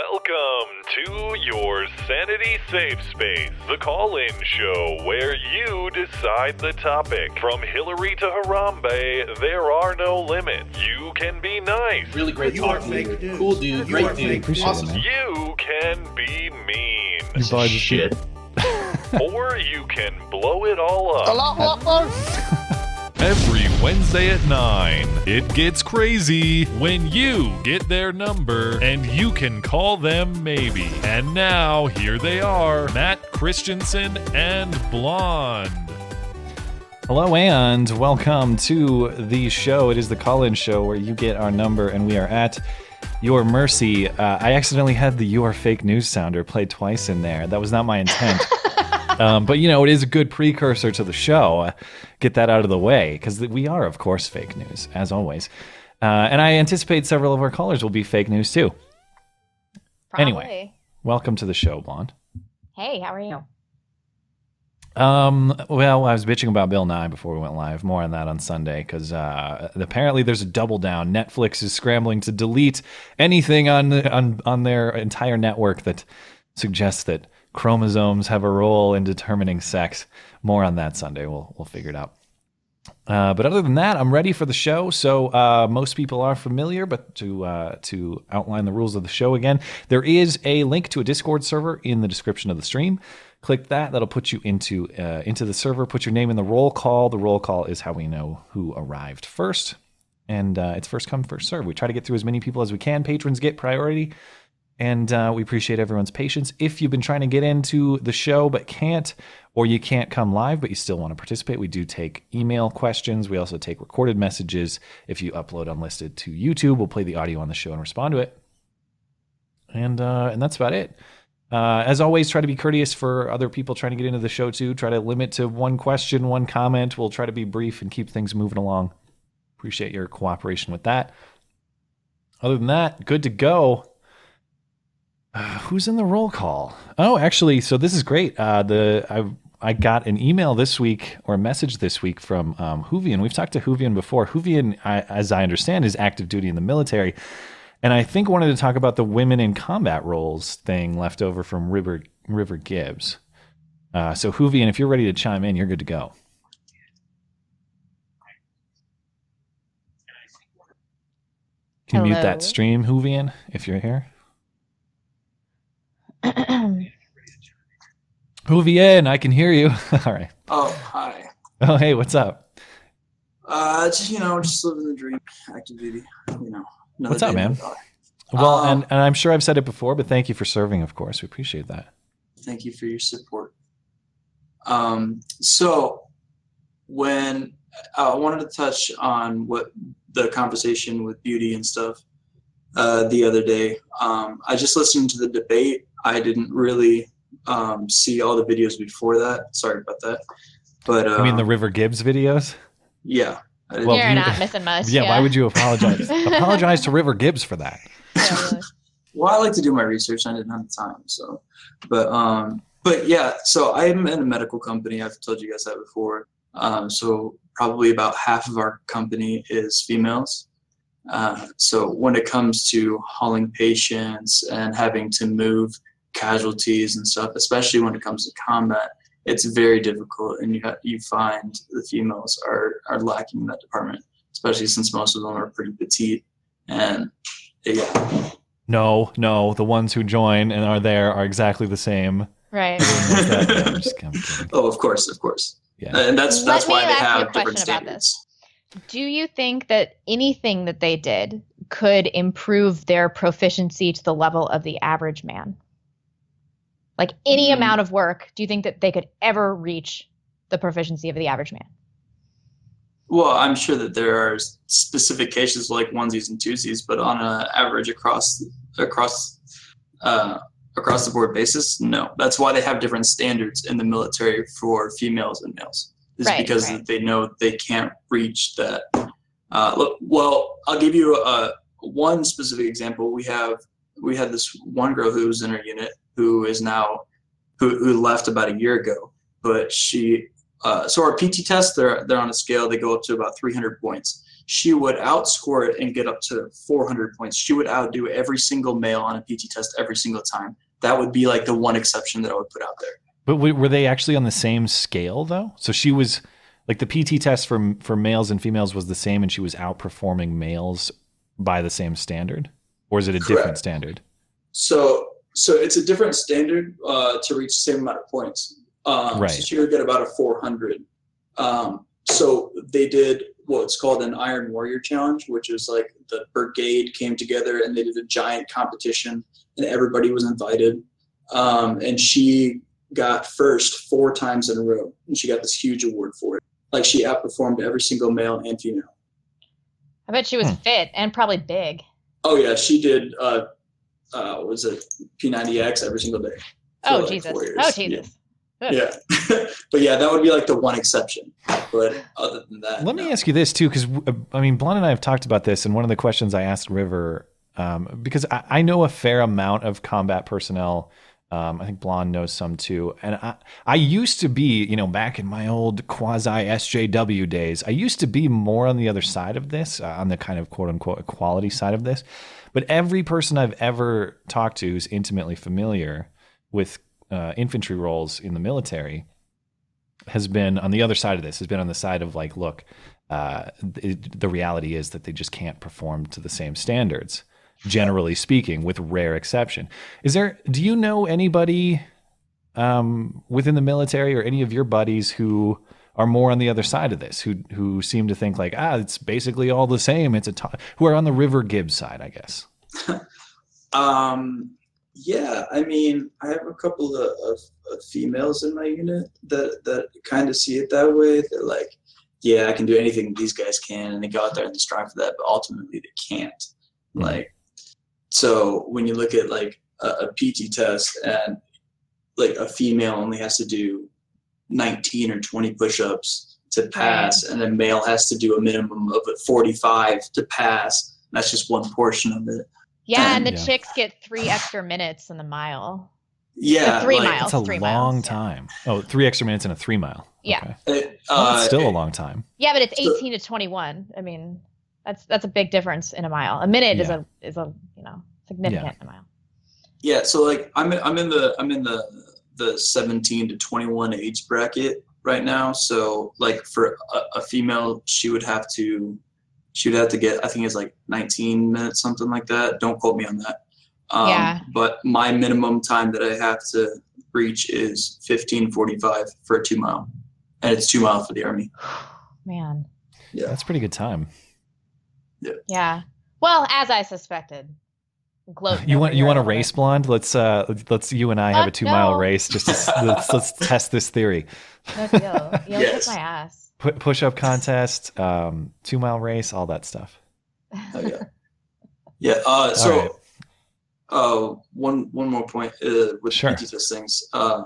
Welcome to your Sanity Safe Space, the call in show where you decide the topic. From Hillary to Harambe, there are no limits. You can be nice, Really great You are talking. fake dude. news. Cool dude. You Great are dude. fake Appreciate awesome. it, you can be mean, You buy the Shit. or you can blow it all up. Every Wednesday at 9, it gets crazy when you get their number and you can call them maybe. And now, here they are Matt Christensen and Blonde. Hello and welcome to the show. It is the call in show where you get our number and we are at your mercy. Uh, I accidentally had the You Are Fake News sounder played twice in there. That was not my intent. um, but you know, it is a good precursor to the show. Uh, get that out of the way because we are, of course, fake news, as always. Uh, and I anticipate several of our callers will be fake news too. Anyway. Welcome to the show, Blonde. Hey, how are you? Um, well, I was bitching about Bill Nye before we went live. More on that on Sunday because uh, apparently there's a double down. Netflix is scrambling to delete anything on on on their entire network that suggests that chromosomes have a role in determining sex. More on that Sunday. We'll we'll figure it out. Uh, but other than that, I'm ready for the show. So uh, most people are familiar, but to uh, to outline the rules of the show again, there is a link to a Discord server in the description of the stream. Click that; that'll put you into uh, into the server. Put your name in the roll call. The roll call is how we know who arrived first, and uh, it's first come first serve. We try to get through as many people as we can. Patrons get priority and uh, we appreciate everyone's patience. If you've been trying to get into the show but can't, or you can't come live but you still want to participate, we do take email questions. We also take recorded messages. If you upload unlisted to YouTube, we'll play the audio on the show and respond to it. And uh, and that's about it. Uh, as always, try to be courteous for other people trying to get into the show too. Try to limit to one question, one comment. We'll try to be brief and keep things moving along. Appreciate your cooperation with that. Other than that, good to go. Who's in the roll call? Oh, actually, so this is great. Uh, the I I got an email this week or a message this week from um, Huvian. We've talked to Huvian before. Huvian, I, as I understand, is active duty in the military, and I think wanted to talk about the women in combat roles thing left over from River River Gibbs. Uh, so Huvian, if you're ready to chime in, you're good to go. Can you mute that stream, Huvian, if you're here? Huvian, I can hear you. All right. Oh, hi. Oh, hey, what's up? Uh, just you know, just living the dream, active duty. You know, What's up, man? Well, Um, and, and I'm sure I've said it before, but thank you for serving, of course. We appreciate that. Thank you for your support. Um, so when uh, I wanted to touch on what the conversation with beauty and stuff uh, the other day. Um, I just listened to the debate. I didn't really um, see all the videos before that. Sorry about that. But uh, I mean, the River Gibbs videos? yeah. I didn't- Well, You're you- not missing much. Yeah, why would you apologize? apologize to River Gibbs for that. well i like to do my research i didn't have the time so but um but yeah so i'm in a medical company i've told you guys that before um so probably about half of our company is females uh, so when it comes to hauling patients and having to move casualties and stuff especially when it comes to combat it's very difficult and you ha- you find the females are are lacking in that department especially since most of them are pretty petite and yeah No, no, the ones who join and are there are exactly the same. Right. I'm just I'm. Oh, of course, of course. Yeah. And that's that's me why they ask you a have different question about standards. Do you think that anything that they did could improve their proficiency to the level of the average man? Like any Hmm. amount of work, do you think that they could ever reach the proficiency of the average man? Well, I'm sure that there are specific cases like onesies and twosies, but on an average across across uh, across the board basis, no. That's why they have different standards in the military for females and males. Is Right, because right. they know they can't reach that. Uh, look, well, I'll give you a, one specific example. We have we had this one girl who was in our unit who is now who, who left about a year ago, but she uh, so our PT tests they're they're on a scale they go up to about 300 points. she would outscore it and get up to 400 points. She would outdo every single male on a PT test every single time. That would be like the one exception that I would put out there. But were they actually on the same scale though? So she was like the PT test for for males and females was the same, and she was outperforming males by the same standard, or is it a different standard? So so it's a different standard uh, to reach the same amount of points. Um, Right. So she would get about a 400. Um, so they did what's called an Iron Warrior Challenge, which is like the brigade came together and they did a giant competition, and everybody was invited. Um, and she got first four times in a row, and she got this huge award for it. Like she outperformed every single male and female. I bet she was Hmm. fit and probably big. Oh yeah, she did. Uh, uh, was it P90X every single day? for, Oh like, Jesus! four years. Oh Yeah. Jesus! Ugh. Yeah, but yeah, that would be like the one exception. But other than that, Let me ask you this too, because I mean, Blonde and I have talked about this, and one of the questions I asked River, um, because I, I know a fair amount of combat personnel. Um, I think Blonde knows some too, and I I used to be, you know, back in my old quasi SJW days, I used to be more on the other side of this, uh, on the kind of quote unquote equality side of this. But every person I've ever talked to who's intimately familiar with uh, infantry roles in the military has been on the other side of this has been on the side of like look uh, the, reality is that they just can't perform to the same standards generally speaking with rare exception. Is there do you know anybody um, within the military or any of your buddies who are more on the other side of this who who seem to think like ah it's basically all the same it's a t-, who are on the river gibbs side i guess Um, yeah, I mean, I have a couple of, of, of females in my unit that that kind of see it that way. They're like, yeah, I can do anything these guys can, and they go out there and they strive for that, but ultimately they can't. Mhm. Like, so when you look at like a, a PT test and like a female only has to do 19 or 20 push-ups to pass, and a male has to do a minimum of 45 to pass. That's just one portion of it. Yeah, and the Yeah. chicks get three extra minutes in the mile. Yeah, three like, miles. that's a three long miles, yeah. time oh three extra minutes in a three mile Yeah. okay. It, Well, uh, that's still a long time Yeah, but it's So- 18 to 21. I mean, that's that's a big difference in a mile. A minute is a is a you know significant in a mile. Yeah, so like I'm in, I'm in the I'm in the the 17 to 21 age bracket right now. So like for a, a female, she would have to she would have to get I think it's like 19 minutes something like that. Don't quote me on that. Um, Yeah. But my minimum time that I have to reach is 15:45 for a two mile, and it's two mile for the army. Man, Yeah. that's pretty good time Yeah. yeah. Well, as I suspected. Gloat. you want you want a to race blonde let's uh let's- let's you and i have a Fuck two mile race just to, let's, let's test this theory No deal. You'll Yes. kick my ass. Pu- push-up contest um two mile race all that stuff Oh, yeah. Yeah. Uh, so, All right. uh, one one more point uh, with Sure. PT test things. Uh,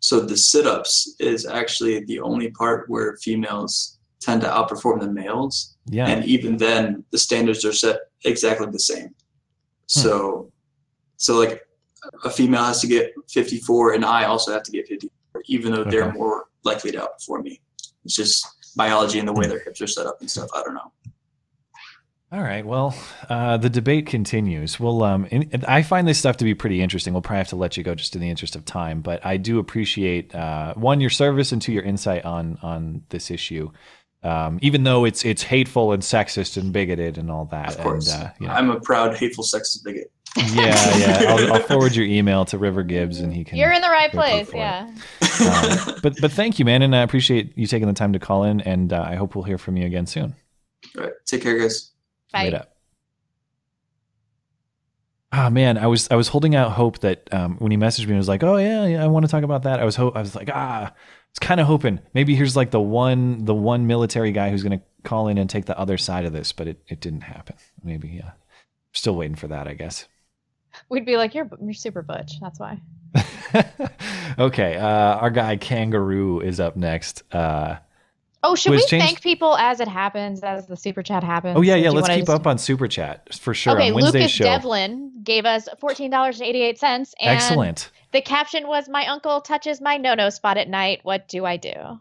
so the sit-ups is actually the only part where females tend to outperform the males, yeah and even then, the standards are set exactly the same. So, so like a female has to get 54, and I also have to get 54, even though they're more likely to outperform me. It's just biology and the way their hips are set up and stuff. I don't know. All right. Well, uh, the debate continues. Well, um, in, and I find this stuff to be pretty interesting. We'll probably have to let you go just in the interest of time, but I do appreciate uh, one your service and two your insight on on this issue. Um, even though it's it's hateful and sexist and bigoted and all that. Of course, And, uh, you know, I'm a proud, hateful, sexist bigot. yeah, yeah. I'll, I'll forward your email to River Gibbs, and he can. You're in the right place. Yeah. Um, but but thank you, man, and I appreciate you taking the time to call in, and uh, I hope we'll hear from you again soon. All right, take care, guys. Bye. Wait up. Ah man, I was I was holding out hope that um, when he messaged me, I was like, oh yeah, yeah I want to talk about that. I was ho- I was like, ah, I was kind of hoping maybe here's like the one the one military guy who's gonna call in and take the other side of this, but it, it didn't happen. Maybe yeah, still waiting for that, I guess. We'd be like, you're you're super butch. That's why. okay, uh, our guy Kangaroo is up next. Uh, Oh, should we changed- thank people as it happens, as the super chat happens? oh yeah, yeah. Let's keep just- up on super chat for sure Okay, on Wednesday's Lucas show. Devlin gave us fourteen dollars and eighty eight cents, Excellent. The caption was, "My uncle touches my no no spot at night. What do I do?"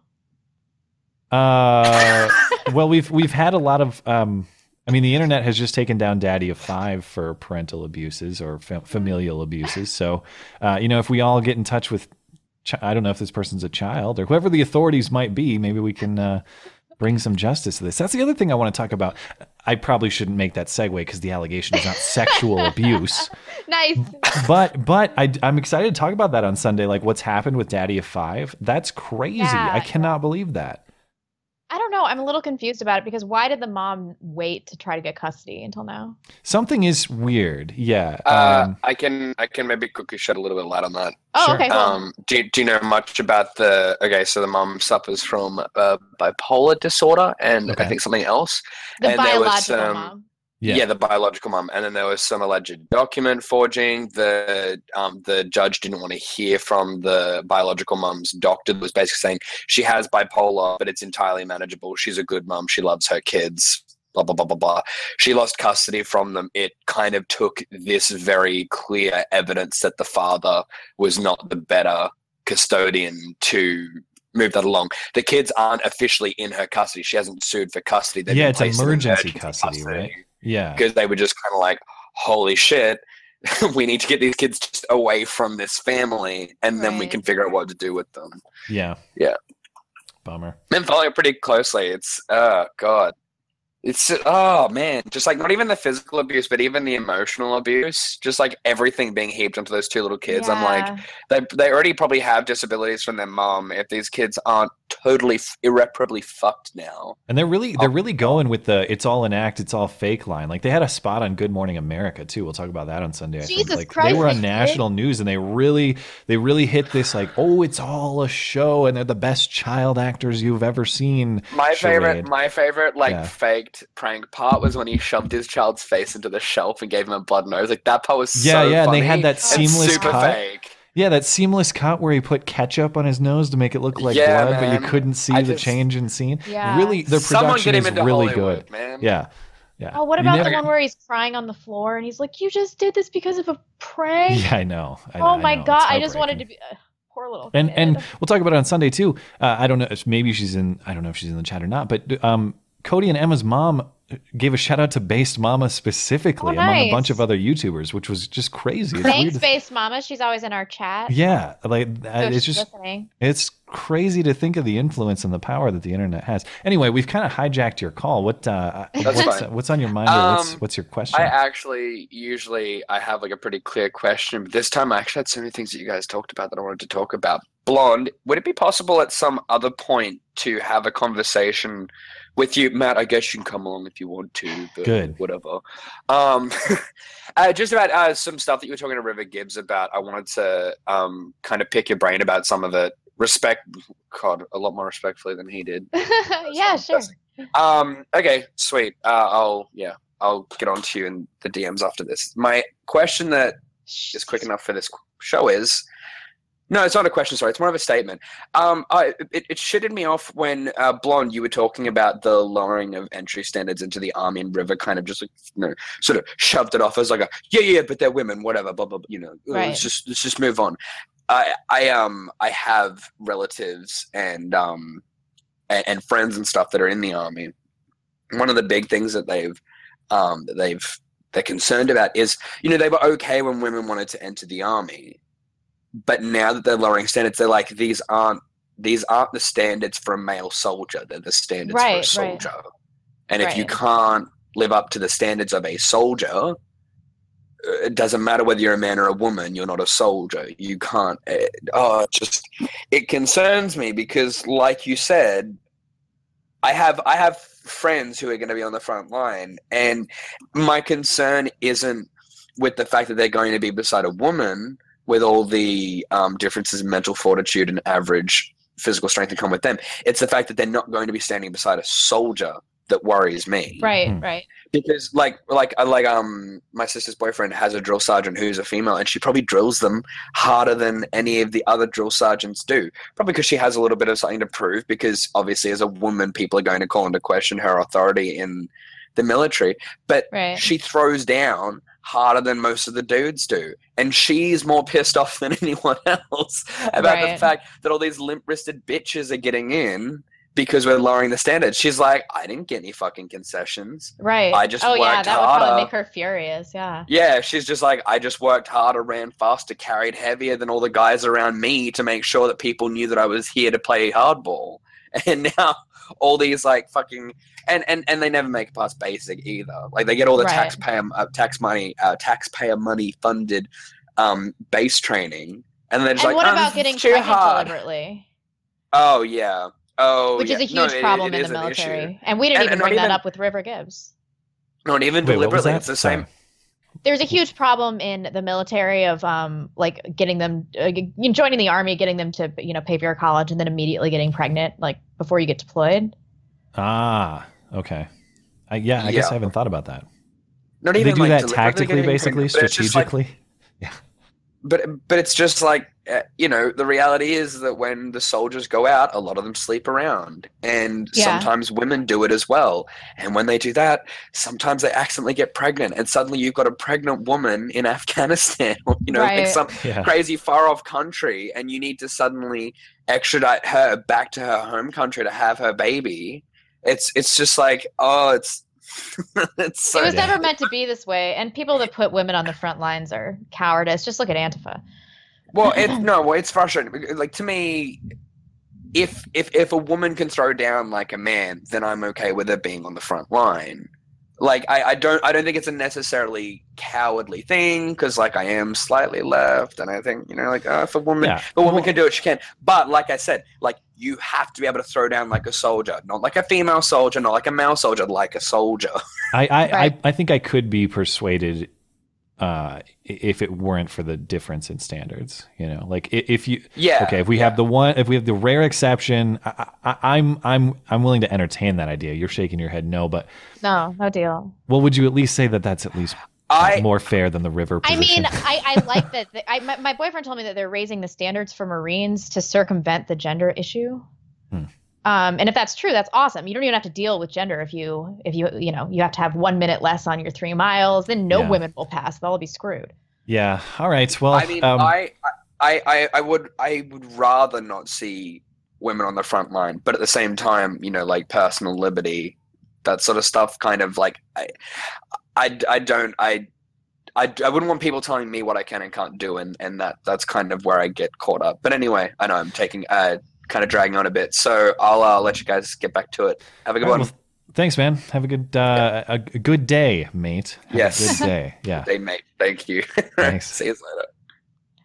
Uh, well, we've we've had a lot of. Um, I mean, the internet has just taken down Daddy of Five for parental abuses or fa- familial abuses. So, uh, you know, if we all get in touch with, ch- I don't know if this person's a child or whoever the authorities might be, maybe we can uh, bring some justice to this. That's the other thing I want to talk about. I probably shouldn't make that segue because the allegation is not sexual abuse. nice. But but I, I'm excited to talk about that on Sunday. Like what's happened with Daddy of Five. That's crazy. Yeah. I cannot believe that. I don't know. I'm a little confused about it because why did the mom wait to try to get custody until now? Something is weird. Yeah. Uh, um, I can I can maybe quickly shed a little bit of light on that. Oh, Sure. okay, cool. Um, do, you- do you know much about the? Okay, so the mom suffers from uh, bipolar disorder and Okay. I think something else. the and there was, biological um, mom. Yeah. the biological mum, and then there was some alleged document forging. The um, the judge didn't want to hear from the biological mum's doctor. That was basically saying she has bipolar, but it's entirely manageable. She's a good mum. She loves her kids. Blah blah blah blah blah. She lost custody from them. It kind of took this very clear evidence that the father was not the better custodian to move that along. The kids aren't officially in her custody. She hasn't sued for custody. They've Yeah, it's in emergency custody, right? Yeah. because they were just kind of like, holy shit, we need to get these kids just away from this family, and then we can figure out what to do with them. Yeah. Yeah. Bummer. Been following it pretty closely. It's oh god, it's oh man, just like not even the physical abuse, but even the emotional abuse, just like everything being heaped onto those two little kids. I'm like, they they already probably have disabilities from their mom. If these kids aren't totally irreparably fucked now, And they're really they're Oh. really going with the it's all an act, it's all fake line. Like they had a spot on Good Morning America too. We'll talk about that on Sunday. I think. Jesus Like they were on they did? national news and they really they really hit this like, oh, it's all a show and they're the best child actors you've ever seen. My favorite, my favorite, like Yeah. faked prank part was when he shoved his child's face into the shelf and gave him a blood nose. Like that part was Yeah, so yeah, yeah, and they had that seamless super cut. fake. Yeah, that seamless cut where he put ketchup on his nose to make it look like Yeah, blood, but you couldn't see I the just- change in scene. Yeah. Really, their Someone production get is into really Hollywood, good. man. Yeah, yeah. Oh, what about never- the one where he's crying on the floor and he's like, "You just did this because of a prank." Yeah, I know. I, oh I my know. god, I just wanted to be uh, poor little. and kid. and we'll talk about it on Sunday too. Uh, I don't know. Maybe she's in. I don't know if she's in the chat or not. But um, Cody and Emma's mom gave a shout out to Based Mama specifically Oh, among a bunch of other YouTubers, which was just crazy. It's thanks, weird to- Space Mama. She's always in our chat. yeah, like So uh, it's just listening. it's crazy to think of the influence and the power that the internet has. Anyway, we've kind of hijacked your call. What uh, what's, what's on your mind? or what's Um, what's your question? I actually usually I have like a pretty clear question, but this time I actually had so many things that you guys talked about that I wanted to talk about. Blonde, would it be possible at some other point to have a conversation with you, Matt? I guess you can come along if you want to, but Good. whatever. Um, uh, just about uh, some stuff that you were talking to River Gibbs about. I wanted to um, kind of pick your brain about some of it. Respect, God, a lot more respectfully than he did. yeah, sure. Um. Okay. Sweet. Uh, I'll yeah. I'll get on to you in the DMs after this. My question that is quick enough for this show is. No, it's not a question. Sorry, it's more of a statement. Um, I, it, it shitted me off when uh, blonde you were talking about the lowering of entry standards into the army and river, kind of just like you know, sort of shoved it off as like a yeah, yeah, but they're women, whatever, blah blah. blah you know, Right. let's just let's just move on. I I um I have relatives and um and, and friends and stuff that are in the army. One of the big things that they've um that they've they're concerned about is you know they were okay when women wanted to enter the army but now that they're lowering standards they're like these aren't these aren't the standards for a male soldier they're the standards Right, for a right. soldier and if you can't live up to the standards of a soldier uh, it doesn't matter whether you're a man or a woman you're not a soldier you can't uh, oh it just it concerns me because like you said i have i have friends who are going to be on the front line and my concern isn't with the fact that they're going to be beside a woman with all the um, differences in mental fortitude and average physical strength that come with them. It's the fact that they're not going to be standing beside a soldier that worries me. Right, Hmm. right. Because like like uh, like um my sister's boyfriend has a drill sergeant who's a female and she probably drills them harder than any of the other drill sergeants do. Probably because she has a little bit of something to prove because obviously as a woman people are going to call into question her authority in the military. But Right. she throws down harder than most of the dudes do. And she's more pissed off than anyone else about the fact that all these limp wristed bitches are getting in because we're lowering the standards. She's like, I didn't get any fucking concessions. Right. I just oh yeah, worked that would probably make her furious. Yeah. Yeah, she's just like, I just worked harder, ran faster, carried heavier than all the guys around me to make sure that people knew that I was here to play hardball. And now all these like fucking and and and they never make it past basic either. Like they get all the Right. taxpayer uh, tax money, uh, taxpayer money funded um, base training, and they're just And like, what "Oh, about this getting too hard." deliberately? Oh yeah. Oh, Which yeah. is a huge it- problem it in is the an military. And we didn't And- even and bring that even- up with River Gibbs. Not even Wait, what was deliberately. that? It's the Sorry. Same. There's a huge problem in the military of um like getting them uh, joining the army, getting them to you know pay for your college, and then immediately getting pregnant like before you get deployed. Ah, okay. I, yeah, I guess I haven't thought about that. Not Do they even do like that tactically, basically, pregnant, but like- strategically? but but it's just like uh, you know the reality is that when the soldiers go out a lot of them sleep around and Yeah. sometimes women do it as well and when they do that sometimes they accidentally get pregnant and suddenly you've got a pregnant woman in afghanistan or you know Right. in some yeah. crazy far off country and you need to suddenly extradite her back to her home country to have her baby it's it's just like oh it's it's so it was never meant to be this way, and people that put women on the front lines are cowardice. Just look at Antifa. Well, it's no, well, it's frustrating. Like to me, if if if a woman can throw down like a man, then I'm okay with her being on the front line. Like I, I don't I don't think it's a necessarily cowardly thing because like I am slightly left, and I think you know like uh, if a woman Yeah. if a woman Well- can do it, she can. But like I said, like you have to be able to throw down like a soldier, not like a female soldier, not like a male soldier, like a soldier. I, I, Right. I, I think I could be persuaded uh, if it weren't for the difference in standards. You know, like if you yeah. okay, if we have the one, if we have the rare exception, I, I, I'm I'm I'm willing to entertain that idea. You're shaking your head no, but No, no deal. well, would you at least say that that's at least I more fair than the river I mean, I, I like that. that- I, my, my boyfriend told me that they're raising the standards for Marines to circumvent the gender issue. Hmm. Um, and if that's true, that's awesome. You don't even have to deal with gender if you if you you know you have to have one minute less on your three miles. Then no Yeah. women will pass. They'll all be screwed. yeah. All right. Well, I mean, um, I, I, I, I would, I would rather not see women on the front line, but at the same time, you know, like personal liberty, that sort of stuff, kind of like, I, I, I don't, I, I, I wouldn't want people telling me what I can and can't do, and and that that's kind of where I get caught up. But anyway, I know I'm taking, uh, kind of dragging on a bit, so I'll uh, let you guys get back to it. Have a good all right, one, well, thanks, man. Have a good uh, a, a good day, mate. Have Yes. a good day. Yeah. day, mate. Thank you. Thanks. See you later.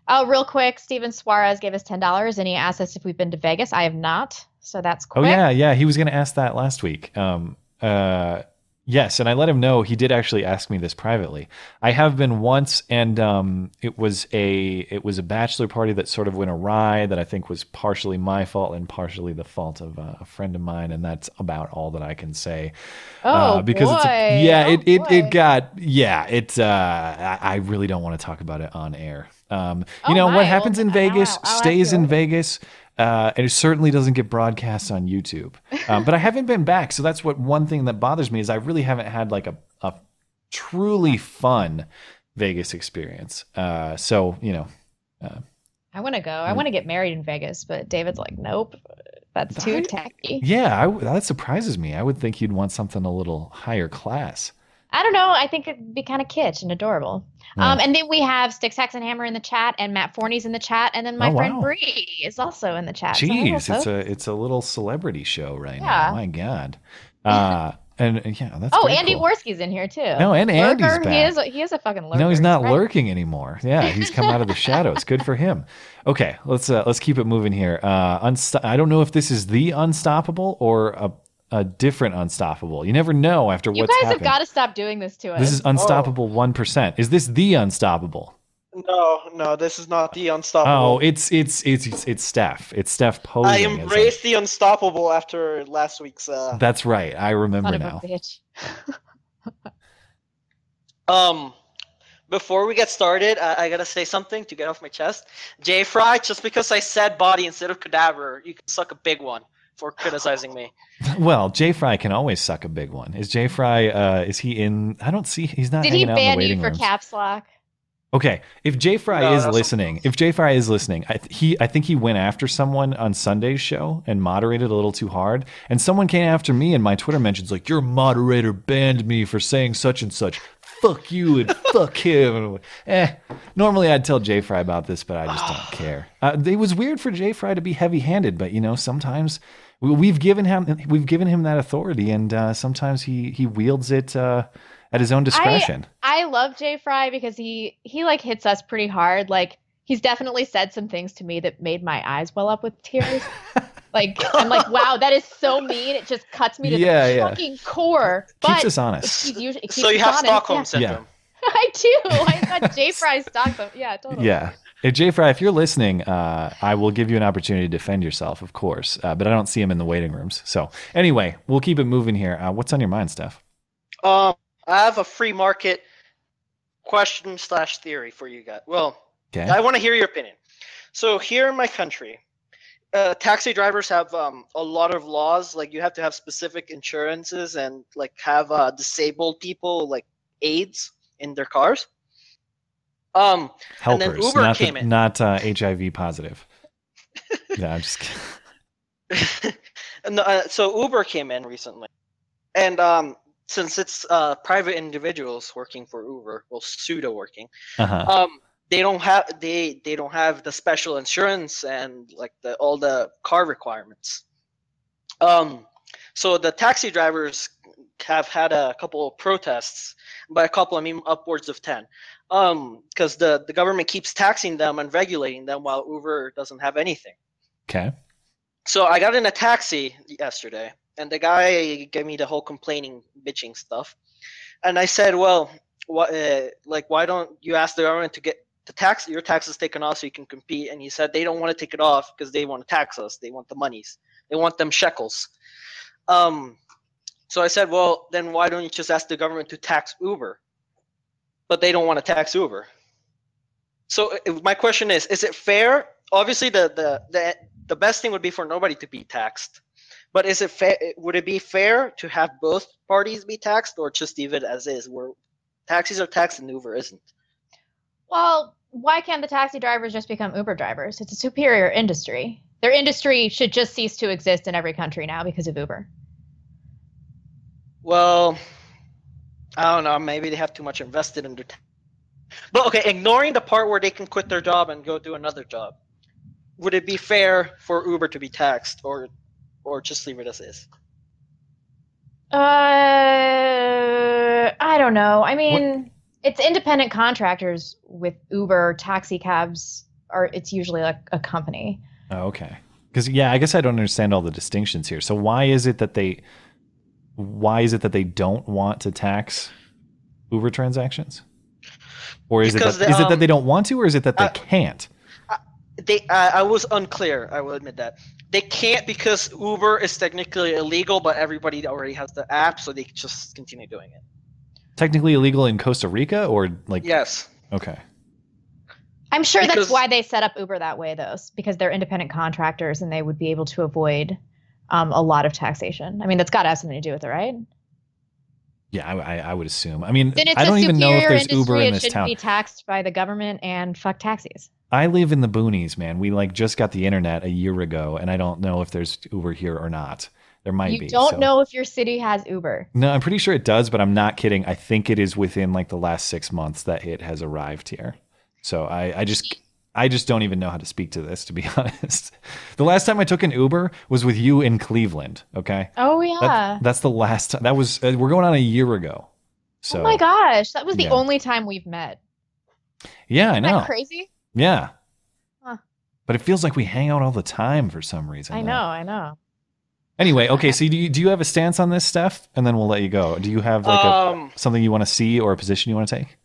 Oh, real quick, Steven Suarez gave us ten dollars and he asked us if we've been to Vegas. I have not, so that's Oh yeah, yeah. He was going to ask that last week. Um, uh, yes, and I let him know. He did actually ask me this privately. I have been once, and um, it was a it was a bachelor party that sort of went awry. That I think was partially my fault and partially the fault of uh, a friend of mine, and that's about all that I can say. Oh uh, because boy. it's a, yeah, Oh, it, it it got yeah, it. Uh, I, I really don't want to talk about it on air. Um, you Oh, know my. what happens in Vegas I'll- I'll stays in. Vegas. Uh, and it certainly doesn't get broadcast on YouTube. Um, but I haven't been back, so that's what one thing that bothers me is I really haven't had like a, a truly fun Vegas experience. Uh, so you know, I want to go. I want to get married in Vegas, but David's like, nope, that's too I- tacky. yeah, I that surprises me. I would think you'd want something a little higher class. I don't know. I think it'd be kind of kitsch and adorable. Yeah. Um, and then we have Sticks, Hacks, and Hammer in the chat, and Matt Forney's in the chat, and then my Oh, friend wow. Bree is also in the chat. So it's a it's a little celebrity show right Yeah. now. My God. Uh, and and yeah, that's oh, Andy cool. Warski's in here too. No, and Andy's Lurker, He is. He is a fucking lurker. No, he's not right. lurking anymore. Yeah, he's come out of the shadows. Good for him. Okay, let's uh, let's keep it moving here. Uh, unsto- I don't know if this is the unstoppable or a, a different unstoppable. You never know after You what's happened. You guys happened. have got to stop doing this to us. this is unstoppable one Is this the unstoppable? No, no, this is not the Oh, unstoppable. it's it's it's it's, it's Steph. It's Steph posing. I as embraced the unstoppable after last week's. Uh, That's right. I remember Son of a now. bitch. um, before we get started, I, I gotta say something to get off my chest. Jay Fry, just because I said body instead of cadaver, you can suck a big one for criticizing me. Well, Jay Fry can always suck a big one. Is Jay Fry? Uh, is he in? I don't see. He's not. Did he hanging out in the ban you for rooms. caps lock? Okay, if Jay Fry No, is listening, if Jay Fry is listening, I th- he I think he went after someone on Sunday's show and moderated a little too hard, and someone came after me and my Twitter mentions like your moderator banned me for saying such and such. Fuck you and fuck him. Eh. Normally I'd tell Jay Fry about this, but I just don't care. Uh, it was weird for Jay Fry to be heavy-handed, but you know sometimes we- we've given him we've given him that authority, and uh, sometimes he he wields it uh, at his own discretion. I love Jay Fry because he he like hits us pretty hard. Like he's definitely said some things to me that made my eyes well up with tears. like I'm like, wow, that is so mean. It just cuts me to Yeah, the yeah. fucking core. Keeps but us honest. He's usually, it So you have honest, Stockholm yeah. syndrome. I do. I got Jay Fry Stockholm. Yeah, totally. Yeah. If Jay Fry, if you're listening, uh, I will give you an opportunity to defend yourself, of course. Uh, but I don't see him in the waiting rooms. So anyway, we'll keep it moving here. Uh, what's on your mind, Steph? Um, I have a free market question slash theory for you guys. Well, Okay. I want to hear your opinion. So here in my country, uh, taxi drivers have um, a lot of laws. Like you have to have specific insurances and like have uh, disabled people like aids in their cars. Um, and then Helpers, Uber not, the- not uh, HIV positive. yeah, I'm just kidding. and, uh, so Uber came in recently, and um, since it's uh, private individuals working for Uber, well, pseudo working, Uh-huh. um, they don't have they they don't have the special insurance and like the all the car requirements. Um, so the taxi drivers have had a couple of protests. By a couple, I mean upwards of ten. Um, because the the government keeps taxing them and regulating them while Uber doesn't have anything. Okay. So I got in a taxi yesterday, and the guy gave me the whole complaining, bitching stuff, and I said, "Well, what, uh, like, why don't you ask the government to get the tax, your taxes taken off so you can compete?" And he said they don't want to take it off because they want to tax us. They want the monies. They want them shekels. Um, so I said, "Well, then why don't you just ask the government to tax Uber?" But they don't want to tax Uber. So my question is: Is it fair? Obviously, the the the the best thing would be for nobody to be taxed. But is it fair? Would it be fair to have both parties be taxed, or just leave it as is, where taxis are taxed and Uber isn't? Well, why can't the taxi drivers just become Uber drivers? It's a superior industry. Their industry should just cease to exist in every country now because of Uber. Well, I don't know. Maybe they have too much invested in their. Ta- but okay, ignoring the part where they can quit their job and go do another job, would it be fair for Uber to be taxed, or, or just leave it as is? Uh, I don't know. I mean, it's independent contractors with Uber, taxi cabs, or it's usually like a company. Oh, okay. Because yeah, I guess I don't understand all the distinctions here. So why is it that they why is it that they don't want to tax Uber transactions? Or is Because it that, the, is it that um, they don't want to, or is it that they uh, can't? They, I I was unclear. I will admit that they can't because Uber is technically illegal, but everybody already has the app, so they just continue doing it. Technically illegal in Costa Rica, or like Yes. okay, I'm sure Because- that's why they set up Uber that way, though, s- because they're independent contractors and they would be able to avoid um, a lot of taxation. I mean, that's got to have something to do with it, right? yeah, I, I, I would assume. I mean, I don't even know if there's industry. Uber in this town. be taxed by the government and fuck taxis. I live in the boonies, man. We like just got the internet a year ago, and I don't know if there's Uber here or not. There might you be. You don't so- know if your city has Uber. No, I'm pretty sure it does, but I'm not kidding. I think it is within like the last six months that it has arrived here. So I, I just I just don't even know how to speak to this, to be honest. The last time I took an Uber was with you in Cleveland. Okay, Oh yeah. That- that's the last time. That was uh, we're going on a year ago. So oh my gosh, that was the Yeah. only time we've met. yeah, I Isn't know. that crazy? Yeah, Huh. but it feels like we hang out all the time for some reason. I though. know, I know. Anyway, okay. So do you do you have a stance on this, Steph? And then we'll let you go. Do you have like a, um. something you want to see or a position you want to take?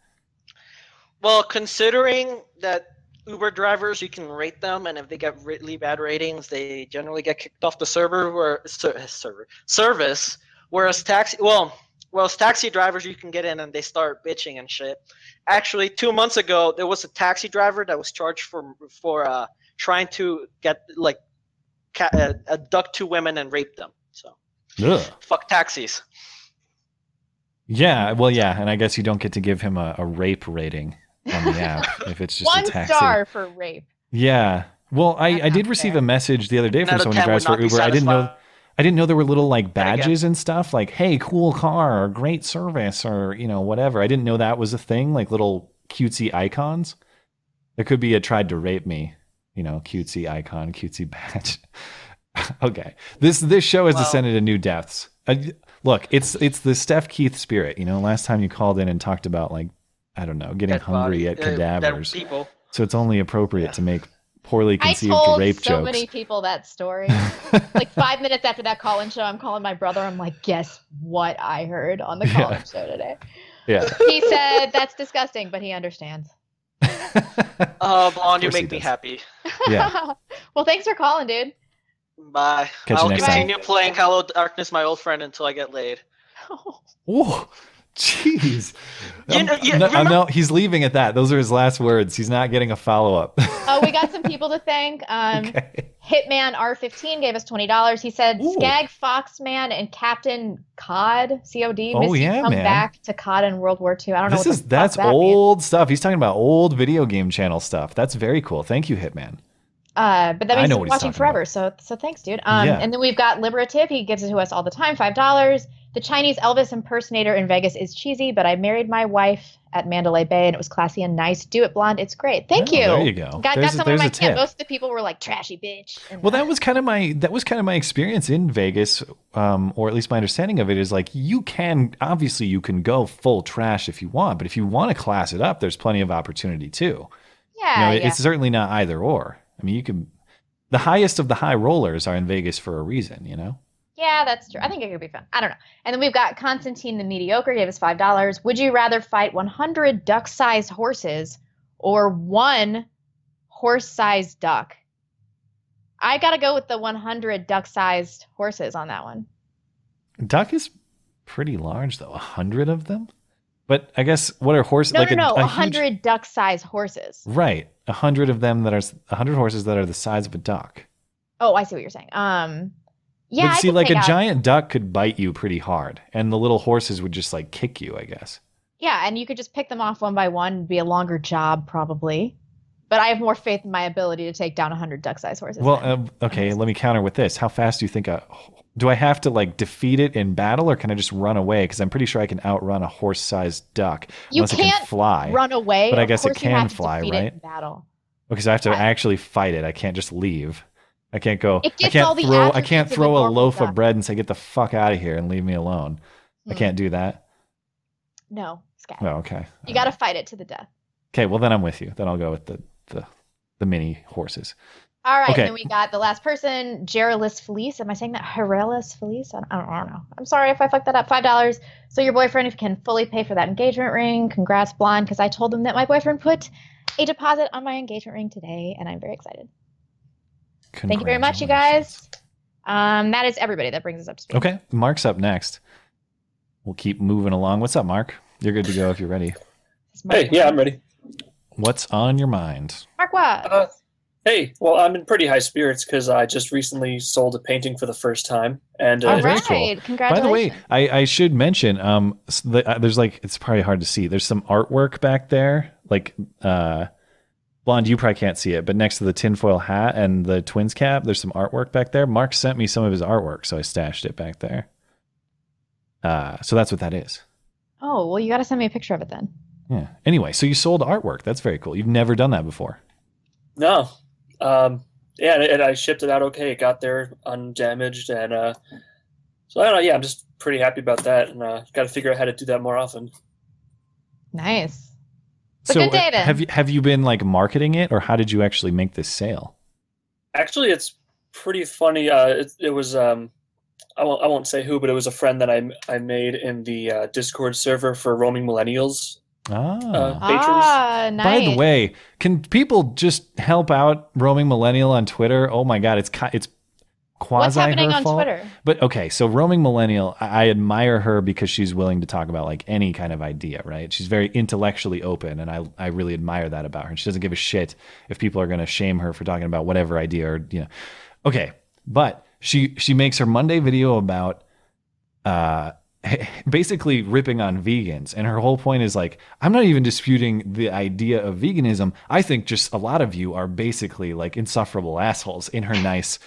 Well, considering that Uber drivers, you can rate them, and if they get really bad ratings, they generally get kicked off the server or ser- server service. Whereas taxi, well, whereas taxi drivers, you can get in and they start bitching and shit. Actually, two months ago, there was a taxi driver that was charged for for uh, trying to get like ca- uh, abduct two women and rape them. So Ugh. fuck taxis. Yeah, well, yeah, and I guess you don't get to give him a, a rape rating. On the app if it's just One a taxi. star for rape. Yeah. Well, I, I did receive fair. a message the other day from out someone who drives for Uber. I didn't know. I didn't know there were little like badges and stuff like, hey, cool car or great service or, you know, whatever. I didn't know that was a thing, like little cutesy icons. There could be a tried to rape me, you know, cutesy icon, cutesy badge. okay. This this show has Wow. descended to new depths. Uh, look, it's it's the Steph Keith spirit. You know, last time you called in and talked about like I don't know, getting Dead hungry body- at uh, dead cadavers. people. So it's only appropriate Yeah. to make poorly I conceived told rape so jokes. many people that story. like five minutes after that call-in show, I'm calling my brother. I'm like, guess what I heard on the Yeah. call-in show today? yeah. He said that's disgusting, but he understands. Oh, blonde, you course he make me does. happy. Yeah. well, thanks for calling, dude. Bye. Catch you I'll next time. continue playing Hello Darkness, my old friend, until I get laid. Oh, jeez. You know- you- no, remember- no, he's leaving at that. Those are his last words. He's not getting a follow up. Oh, we got some people to thank. Um, okay. Hitman R15 gave us twenty dollars. He said Ooh. Skag Foxman and Captain Cod COD. Oh, miss you yeah, come man. back to Cod in World War II. I don't know. This what is the that's that means. old stuff. He's talking about old video game channel stuff. That's very cool. Thank you, Hitman. Uh, but that I means know he's watching talking forever. So so thanks, dude. Um, Yeah. and then we've got Liberative. He gives it to us all the time, five dollars. The Chinese Elvis impersonator in Vegas is cheesy, but I married my wife at Mandalay Bay and it was classy and nice. Do it blonde. It's great. Thank Oh, you. there you go. Got, got There's a- someone there's in my a camp. tip. Most of the people were like trashy bitch. And, Well, uh, that was kind of my that was kind of my experience in Vegas, um, or at least my understanding of it is like you can obviously you can go full trash if you want, but if you want to class it up, there's plenty of opportunity too. yeah, you know, yeah. it's certainly not either or. I mean, you can the highest of the high rollers are in Vegas for a reason, you know. Yeah, that's true. I think it could be fun. I don't know. And then we've got Constantine the Mediocre gave us five dollars. Would you rather fight 100 duck-sized horses or one horse-sized duck? I gotta go with the 100 duck-sized horses on that one. Duck is pretty large though, a hundred of them. But I guess what are horses No, like no, no, a, a 100 huge- duck-sized horses. right? A hundred of them that are a hundred horses that are the size of a duck. Oh, I see what you're saying. Um, yeah, but I see, like a out- giant duck could bite you pretty hard, and the little horses would just like kick you. I guess. Yeah, and you could just pick them off one by one. It'd be a longer job probably. But I have more faith in my ability to take down 100 duck-sized horses. Well, uh, okay. Let me counter with this. How fast do you think a do I have to like defeat it in battle, or can I just run away? Because I'm pretty sure I can outrun a horse-sized duck You unless it can can't fly. run away. But I guess it can have to fly, defeat it in right? battle. Because I have to I- actually fight it. I can't just leave. I can't go. It I can't all the throw. I can't a throw a loaf of bread and say, "Get the fuck out of here and leave me alone." I Hmm. can't do that. No, Scat. Oh, okay. You got to fight it to the death. Okay. Well, then I'm with you. Then I'll go with the the the mini horses. All right, Okay. and then we got the last person, Geraldus Felice. Am I saying that? Geraldus Felice? I don't, I don't, I don't know. I'm sorry if I fucked that up. Five dollars. So your boyfriend can fully pay for that engagement ring. Congrats, blonde, because I told him that my boyfriend put a deposit on my engagement ring today, and I'm very excited. Thank you very much, you guys. Um, that is everybody. That brings us up to speed. Okay. Mark's up next. We'll keep moving along. What's up, Mark? You're good to go if you're ready. This is Mark Hey, yeah, I'm ready. What's on your mind? Mark what? Uh, hey, well, I'm in pretty high spirits because I just recently sold a painting for the first time, and Oh, uh, All very right, cool. By the way, I, I should mention, um, s- the, uh, there's like it's probably hard to see. There's some artwork back there, like uh, blonde. You probably can't see it, but next to the tinfoil hat and the twins cap, there's some artwork back there. Mark sent me some of his artwork, so I stashed it back there. Uh, so that's what that is. oh well, you got to send me a picture of it then. Yeah. Anyway, so you sold artwork. That's very cool. You've never done that before. no, um, yeah, and, and I shipped it out okay. It got there undamaged, and uh, so I don't know. Yeah, I'm just pretty happy about that, and uh, got to figure out how to do that more often. Nice. It's so good day have you have you been like marketing it, or how did you actually make this sale? Actually, it's pretty funny. Uh, it, it was um, I won't I won't say who, but it was a friend that I I made in the uh, Discord server for roaming millennials. Ah. Uh. Ah, nice. By the way, can people just help out roaming millennial on Twitter? Oh my god, it's it's quasi what's happening her on fault. Twitter? But okay, so roaming millennial, I, I admire her because she's willing to talk about like any kind of idea, right? She's very intellectually open, and I I really admire that about her. And she doesn't give a shit if people are going to shame her for talking about whatever idea or you know. Okay, but she she makes her Monday video about uh basically ripping on vegans and her whole point is like i'm not even disputing the idea of veganism i think just a lot of you are basically like insufferable assholes in her nice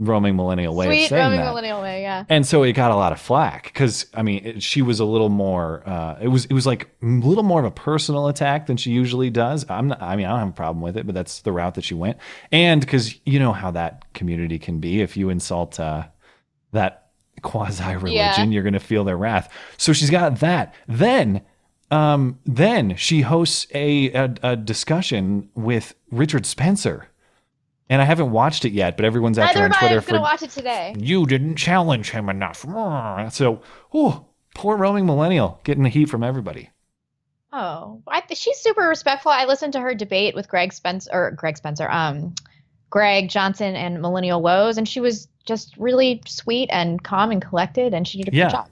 roaming millennial way of Sweet saying roaming that millennial way, yeah. and so it got a lot of flack because I mean it, she was a little more. Uh, it was it was like a little more of a personal attack than she usually does. I'm not. I mean I don't have a problem with it, but that's the route that she went. And because you know how that community can be, if you insult uh, that quasi religion, Yeah. you're going to feel their wrath. So she's got that. Then. Um, then she hosts a, a, a discussion with Richard Spencer, and I haven't watched it yet. But everyone's after Neither on. Twitter for watch it today. you didn't challenge him enough. So, oh, poor roaming millennial getting the heat from everybody. Oh, I, she's super respectful. I listened to her debate with Greg Spencer, or Greg Spencer, um, Greg Johnson and Millennial Woes, and she was just really sweet and calm and collected, and she did a Yeah. good job.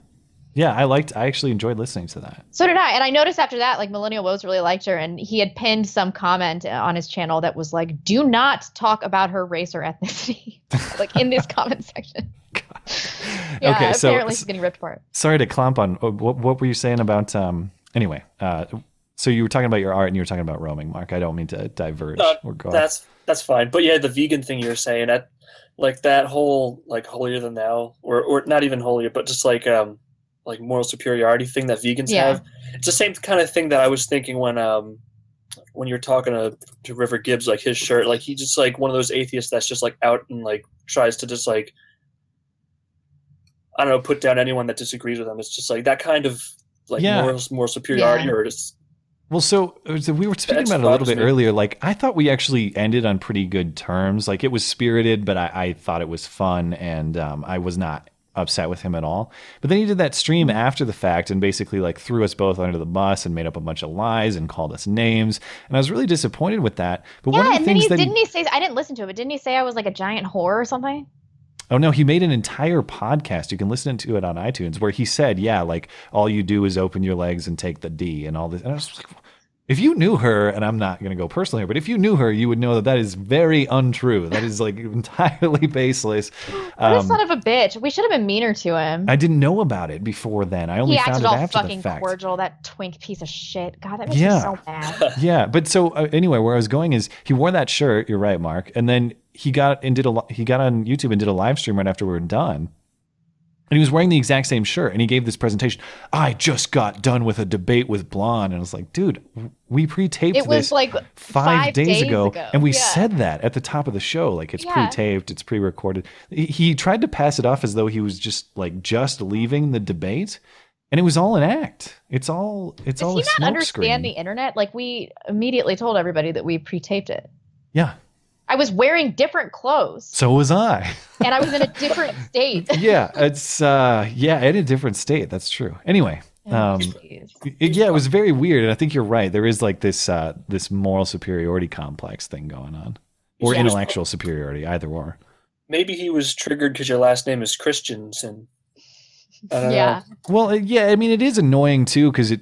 Yeah, I liked. I actually enjoyed listening to that. So did I, and I noticed after that, like Millennial Woes really liked her, and he had pinned some comment on his channel that was like, "Do not talk about her race or ethnicity," like in this comment section. Yeah, okay, so apparently he's getting ripped apart. sorry to clomp on. uh, What, what were you saying about? Um. Anyway, uh, so you were talking about your art and you were talking about roaming, Mark. I don't mean to diverge. No, We're going. That's that's fine. But yeah, the vegan thing you're saying that like that whole like holier than thou or or not even holier, but just like um like moral superiority thing that vegans Yeah. have. It's the same kind of thing that I was thinking when um when you're talking to, to River Gibbs, like his shirt, like he's just like one of those atheists that's just like out and like tries to just like I don't know, put down anyone that disagrees with him. It's just like that kind of like Yeah. moral moral superiority Yeah. or just Well, so, so we were speaking That's about it a little bit me. earlier. Like, I thought we actually ended on pretty good terms. Like, it was spirited, but I, I thought it was fun, and um, I was not upset with him at all. But then he did that stream hmm. after the fact and basically like threw us both under the bus and made up a bunch of lies and called us names. And I was really disappointed with that. But one of the and then things he that didn't he say I didn't listen to it, but didn't he say I was like a giant whore or something? Oh no, he made an entire podcast. You can listen to it on iTunes where he said, "Yeah, like all you do is open your legs and take the D and all this." And I was like, if you knew her, and I'm not going to go personally here, but if you knew her, you would know that that is very untrue. That is like entirely baseless. What a Um, son of a bitch. We should have been meaner to him. I didn't know about it before then. I only he found acted it all after the fucking fact. cordial, that twink piece of shit. God, that makes Yeah. me so mad. yeah, but so uh, anyway, where I was going is he wore that shirt. You're right, Mark, and then he got and did a he got on YouTube and did a live stream right after we were done. And he was wearing the exact same shirt, and he gave this presentation. I just got done with a debate with Blonde, and I was like, "Dude, we pre-taped It was this like five, five days, days ago, ago. and we Yeah. said that at the top of the show, like it's Yeah. pre-taped, it's pre-recorded." He, he tried to pass it off as though he was just like just leaving the debate, and it was all an act. It's all it's Does all he not understand screen. the internet? Like we immediately told everybody that we pre-taped it. yeah, I was wearing different clothes so was I. and I was in a different state. yeah, it's uh yeah, in a different state. That's true. Anyway, um it- yeah, it was very weird and I think you're right. There is like this uh this moral superiority complex thing going on. Or Yeah. intellectual superiority, either or. maybe he was triggered because your last name is Christians and I don't yeah. Well, uh, yeah, I mean it is annoying too cuz it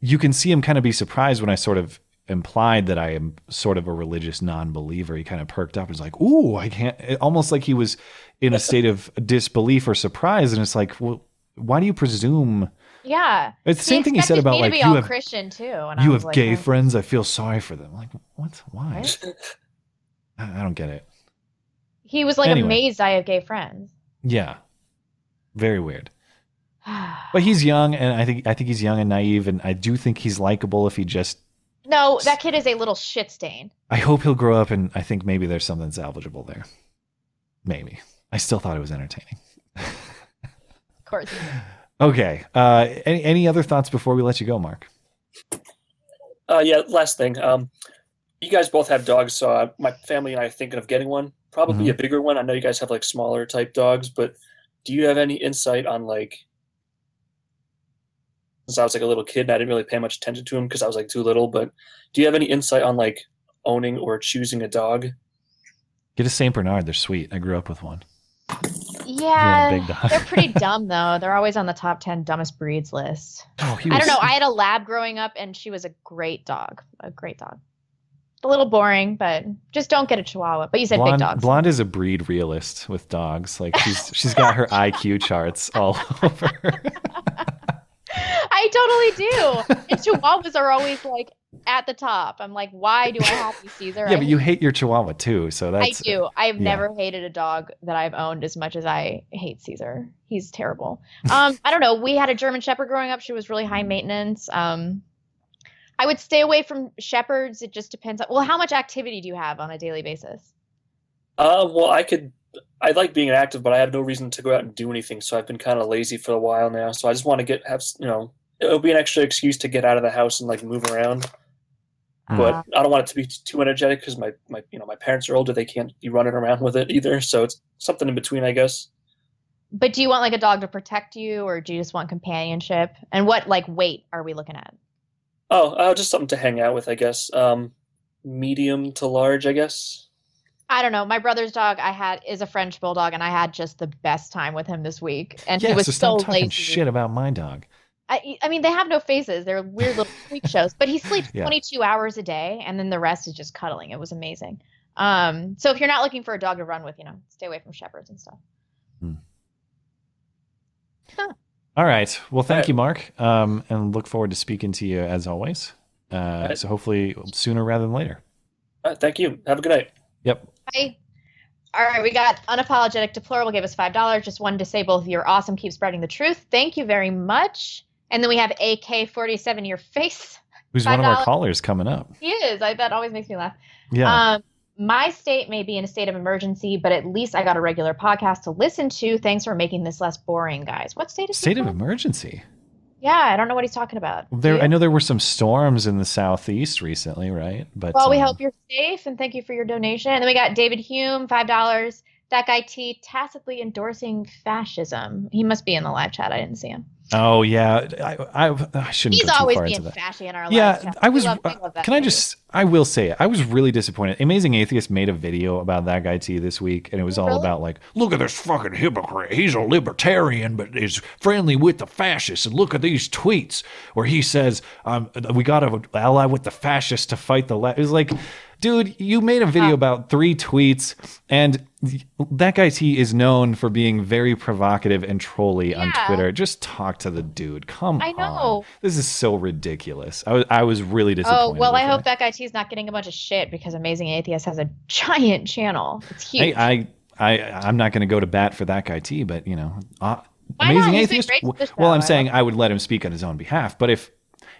you can see him kind of be surprised when I sort of implied that I am sort of a religious non-believer. He kind of perked up and was like, "Ooh, I can't." it- Almost like he was in a state of disbelief or surprise, and it's like, well, why do you presume? Yeah. It's the same thing he said about like you have Christian too. And I you have like, gay friends. I feel sorry for them. Like what? Why? I I don't get it. He was like Anyway. amazed I have gay friends. Yeah, very weird. But he's young, and I think I think he's young and naive, and I do think he's likable if he just. No, that kid is a little shit stain. I hope he'll grow up, and I think maybe there's something salvageable there. Maybe. I still thought it was entertaining. Of course. Okay. Uh, any any other thoughts before we let you go, Mark? Uh, yeah, last thing. Um, you guys both have dogs, so uh, my family and I are thinking of getting one. Probably Mm-hmm. a bigger one. I know you guys have like smaller type dogs, but do you have any insight on like? Since I was like a little kid, and I didn't really pay much attention to him because I was like too little. But do you have any insight on like owning or choosing a dog? Get a Saint Bernard. They're sweet. I grew up with one. Yeah. They're pretty dumb though. They're always on the top 10 dumbest breeds list. Oh, he I don't know. I had a lab growing up and she was a great dog. A great dog. a little boring, but just don't get a Chihuahua. But you said Blonde, big dogs. Blonde is a breed realist with dogs. Like she's she's got her IQ charts all over. I totally do. And Chihuahuas are always like at the top. I'm like, why do I have these, Caesar? yeah, but you hate your Chihuahua too, so that's I do. I've yeah. never hated a dog that I've owned as much as I hate Caesar. He's terrible. Um, I don't know. We had a German Shepherd growing up. She was really high maintenance. Um, I would stay away from shepherds. It just depends. On, well, how much activity do you have on a daily basis? Uh, well, I could. I like being active, but I have no reason to go out and do anything. So I've been kind of lazy for a while now. So I just want to get have you know it'll be an extra excuse to get out of the house and like move around. But Uh, I don't want it to be too energetic because my, my you know my parents are older. They can't be running around with it either. So it's something in between, I guess. but do you want like a dog to protect you, or do you just want companionship? And what like weight are we looking at? Oh, uh, just something to hang out with, I guess. Um, medium to large, I guess. I don't know. My brother's dog I had is a French bulldog, and I had just the best time with him this week. And yeah. he was so so, talking lazy. shit about my dog. I, I mean, they have no faces. They're weird little freak shows. But he sleeps Yeah. 22 hours a day, and then the rest is just cuddling. It was amazing. Um, so if you're not looking for a dog to run with, you know, stay away from shepherds and stuff. All right. Well, thank All right. you, Mark, um, and look forward to speaking to you as always. Uh, right. So hopefully sooner rather than later. All right, thank you. Have a good night. Yep. Bye. All right, we got unapologetic deplorable gave us five dollars. Just wanted to say both of you are awesome. Keep spreading the truth. Thank you very much. And then we have AK forty seven your face. Who's one of our callers coming up? He is. I that always makes me laugh. Yeah. Um, my state may be in a state of emergency, but at least I got a regular podcast to listen to. Thanks for making this less boring, guys. What state is State of emergency. Yeah, I don't know what he's talking about. There? I know there were some storms in the southeast recently, right? But Well, we um, hope you're safe and thank you for your donation. And then we got David Hume, five dollars. That guy T tacitly endorsing fascism. He must be in the live chat. I didn't see him. Oh yeah, I, I, I shouldn't He's go too always far being into that. fashy in our Yeah, live chat. I was. love- uh, love can I just? I will say it. I was really disappointed. Amazing Atheist made a video about that guy T this week, and it was all Really? about like, look at this fucking hypocrite. He's a libertarian, but is friendly with the fascists. And look at these tweets where he says, um, "We got to ally with the fascists to fight the left." It was like. Dude, you made a video about three tweets, and that guy T is known for being very provocative and trolly on Twitter. Just talk to the dude. Come on. I on. know. This is so ridiculous. I was, I was really disappointed. Oh well, I hope that guy T's not getting a bunch of shit because Amazing Atheist has a giant channel. It's huge. Hey, I, I, I'm not going to go to bat for that guy T, but you know, uh, amazing atheist. great to w- the show. Well, I'm I saying I would let him speak on his own behalf, but if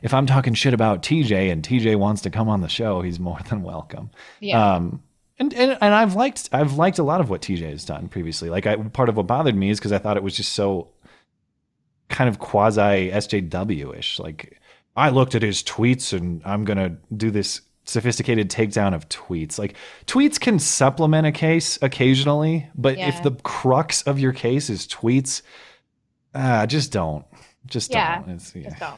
if I'm talking shit about TJ and TJ wants to come on the show, he's more than welcome. yeah. Um, and, and and I've liked I've liked a lot of what TJ has done previously. Like I, part of what bothered me is because I thought it was just so kind of quasi SJW ish. Like I looked at his tweets and I'm gonna do this sophisticated takedown of tweets. Like tweets can supplement a case occasionally, but if the crux of your case is tweets, uh, just don't. Just Yeah, don't. It's, yeah. Just go.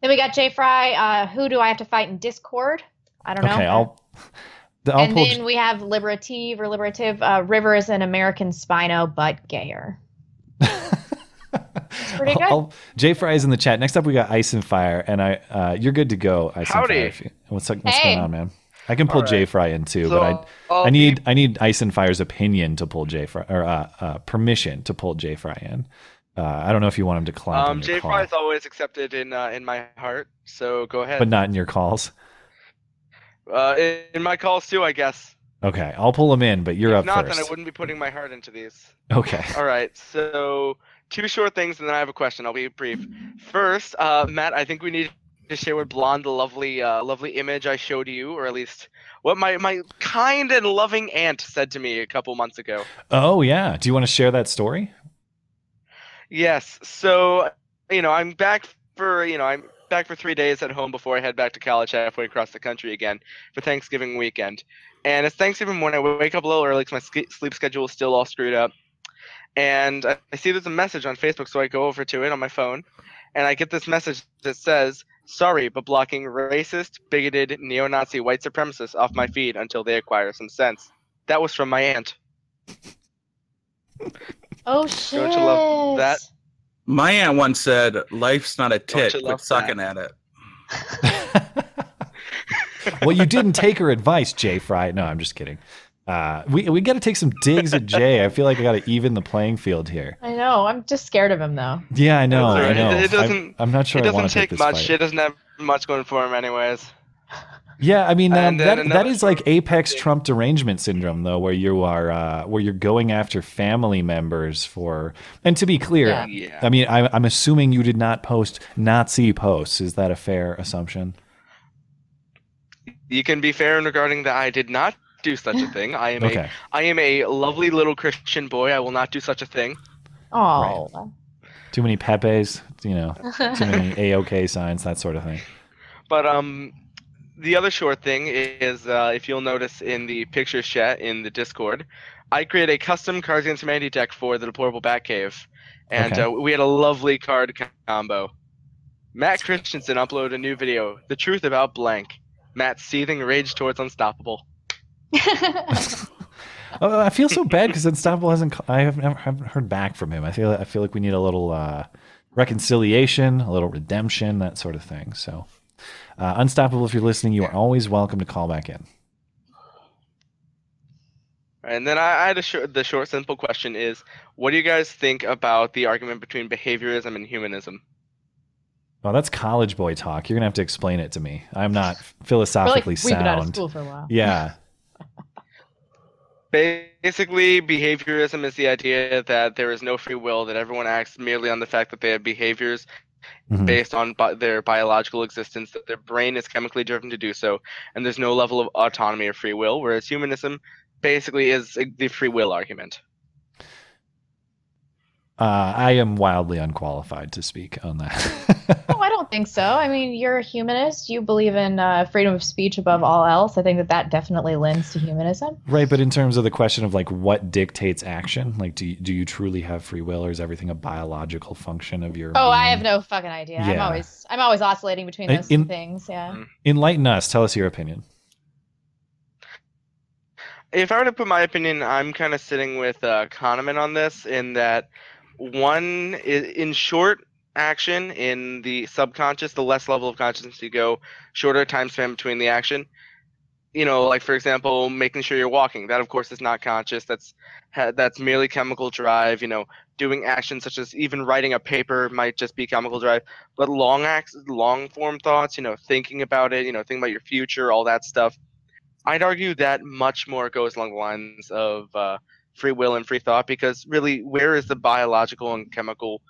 Then we got Jay Fry. Uh, who do I have to fight in Discord? I don't know. Okay, I'll. the- I'll and pull. then we have Liberative or Liberative. Uh, River is an American Spino, but gayer. pretty good. I'll- Jay Fry is in the chat. Next up, we got Ice and Fire, and I, uh, you're good to go. Ice Howdy. and Fire. you- What's what's Hey. going on, man? I can pull All right. Jay Fry in too, So, but I I'll I be- need I need Ice and Fire's opinion to pull Jay Fry or uh, uh, permission to pull Jay Fry in. Uh, I don't know if you want him to climb Um, Jay Fry is always accepted in uh, in my heart, so go ahead. but not in your calls. uh, in, in my calls too, I guess. Okay, I'll pull him in, but you're if up not, first. then I wouldn't be putting my heart into these. Okay. All right, so two short things, and then I have a question. I'll be brief. First, uh, Matt, I think we need to share with Blonde the lovely, uh, lovely image I showed you, or at least what my my kind and loving aunt said to me a couple months ago. Oh yeah. Do you want to share that story? Yes. So, you know, I'm back for, you know, I'm back for three days at home before I head back to college halfway across the country again for Thanksgiving weekend. And it's Thanksgiving morning. I wake up a little early because my sleep schedule is still all screwed up. And I, I see there's a message on Facebook, so I go over to it on my phone, and I get this message that says, "Sorry, but blocking racist, bigoted, neo-Nazi, white supremacists off my feed until they acquire some sense." That was from my aunt. Oh shit! Don't you love that? My aunt once said, "Life's not a Don't tit. you Quit love sucking at it." well, you didn't take her advice, Jay Fry. No, I'm just kidding. Uh, we we got to take some digs at Jay. I feel like I got to even the playing field here. I know. I'm just scared of him though. Yeah, I know. It's I alright. know. It, it I'm- doesn't. I'm, not sure. It doesn't to take this much. fight. It doesn't have much going for him, anyways. Yeah, I mean that And that, that another is like apex thing. Trump derangement syndrome, though, where you are uh, where you're going after family members for. And to be clear, Yeah. Yeah. I mean, I, I'm assuming you did not post Nazi posts. Is that a fair assumption? You can be fair in regarding that I did not do such a thing. I am Okay. a I am a lovely little Christian boy. I will not do such a thing. Oh. Too many Pepes, you know, too many AOK signs, that sort of thing. But um, the other short thing is uh, if you'll notice in the picture chat in the Discord, I created a custom Cards Against Humanity deck for the Deplorable Batcave, and Okay. uh, we had a lovely card combo. Matt Christiansen uploaded a new video, "The Truth About Blank." Matt's seething rage towards Unstoppable. Oh, I feel so bad because Unstoppable hasn't. I have never haven't heard back from him. I feel I feel like we need a little uh, reconciliation, a little redemption, that sort of thing. So, uh, Unstoppable, if you're listening, you are always welcome to call back in. And then I, I had a short, the short, simple question is, what do you guys think about the argument between behaviorism and humanism? Well, that's college boy talk. You're gonna have to explain it to me. I'm not We're like, philosophically we've been out of sound. school for a while. Yeah. Basically, behaviorism is the idea that there is no free will, that everyone acts merely on the fact that they have behaviors Mhm. based on bi- their biological existence, that their brain is chemically driven to do so, and there's no level of autonomy or free will, whereas humanism basically is the free will argument. Uh, I am wildly unqualified to speak on that. No, I don't think so. I mean, you're a humanist. You believe in uh, freedom of speech above all else. I think that that definitely lends to humanism. right, but in terms of the question of like what dictates action, like do you, do you truly have free will, or is everything a biological function of your? Oh, I have no fucking idea. Yeah. I'm always I'm always oscillating between In- those two in- things. Yeah. Mm. Enlighten us. Tell us your opinion. If I were to put my opinion, I'm kind of sitting with uh, Kahneman on this, in that one, i- in short action, in the subconscious, the less level of consciousness you go, shorter time span between the action. You know, like for example, making sure you're walking. That, of course, is not conscious. That's that's merely chemical drive. You know, doing actions such as even writing a paper might just be chemical drive. But long acts, long form thoughts. You know, thinking about it. You know, thinking about your future, all that stuff. I'd argue that much more goes along the lines of uh, free will and free thought because really, where is the biological and chemical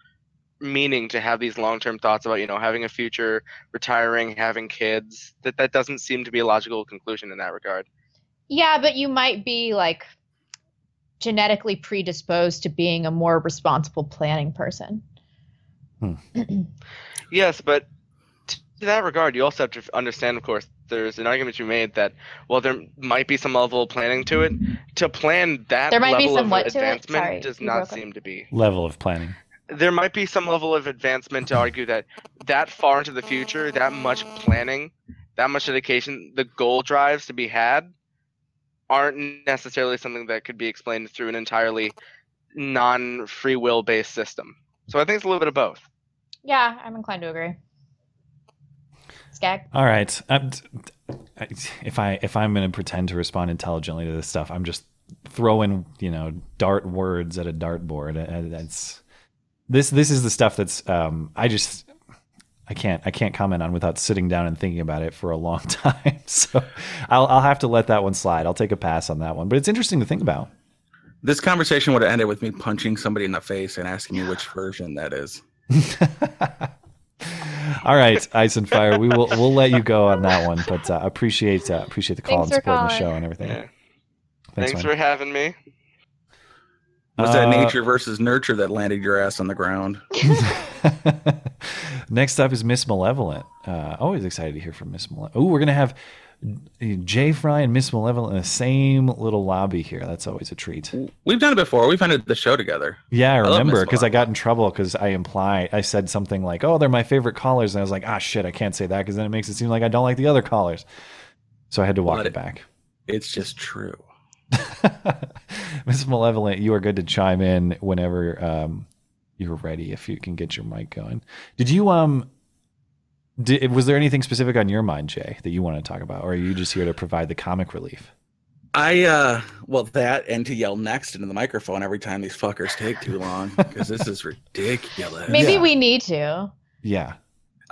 meaning to have these long-term thoughts about you know having a future, retiring, having kids? That that doesn't seem to be a logical conclusion in that regard. Yeah, but you might be like genetically predisposed to being a more responsible planning person. Hmm. Yes, but t- to that regard, you also have to understand, of course, there's an argument you made that well, there might be some level of planning to it. To plan that There might be level some of what to it? advancement Sorry, does not broke up. seem to be. Level of planning. There might be some level of advancement to argue that that far into the future, that much planning, that much dedication, the goal drives to be had aren't necessarily something that could be explained through an entirely non free will based system. So I think it's a little bit of both. Yeah, I'm inclined to agree. Skag. All right. T- t- if I if I'm going to pretend to respond intelligently to this stuff, I'm just throwing you know dart words at a dartboard. Uh, That's this this is the stuff that's um, I just I can't I can't comment on without sitting down and thinking about it for a long time. So I'll I'll have to let that one slide. I'll take a pass on that one. But it's interesting to think about. This conversation would have ended with me punching somebody in the face and asking me which version that is. All right, Ice and Fire. We will we'll let you go on that one, but uh, appreciate uh, appreciate the call Thanks and for supporting the show and everything. Yeah. Thanks, Thanks, for having me. Was that Uh, nature versus nurture that landed your ass on the ground? Next up is Miss Malevolent. Uh, always excited to hear from Miss Malevolent. Oh, we're gonna have Jay Fry and Miss Malevolent in the same little lobby here. That's always a treat. We've done it before. We've ended the show together. Yeah, I love remember because I got in trouble because I implied I said something like, "Oh, they're my favorite callers," and I was like, "Ah, shit, I can't say that because then it makes it seem like I don't like the other callers." So I had to walk Let it it- back. It's just true. Miss Malevolent, you are good to chime in whenever um, you're ready if you can get your mic going. Did you um Did, was there anything specific on your mind, Jay, that you want to talk about, or are you just here to provide the comic relief? I uh well that and to yell next into the microphone every time these fuckers take too long because this is ridiculous. Maybe Yeah. we need to. Yeah.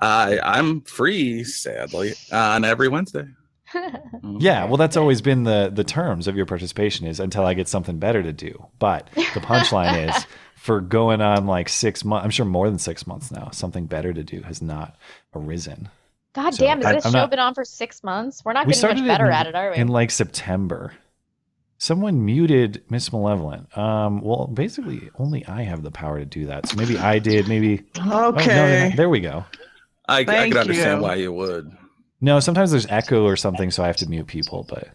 I I'm free sadly on every Wednesday. Yeah, well, that's always been the the terms of your participation is until I get something better to do. But the punchline is for going on like six months. I'm sure more than six months now. Something better to do has not arisen. God So, damn, has this I'm show not- been on for six months? We're not we getting much better in, at it, are we? in like September. Someone muted Miss Malevolent. Um, well, basically, only I have the power to do that. So maybe I did. Maybe. Oh, no, no, Okay. no, there we go. I, I Thank could understand why you would. No, sometimes there's echo or something, so I have to mute people. But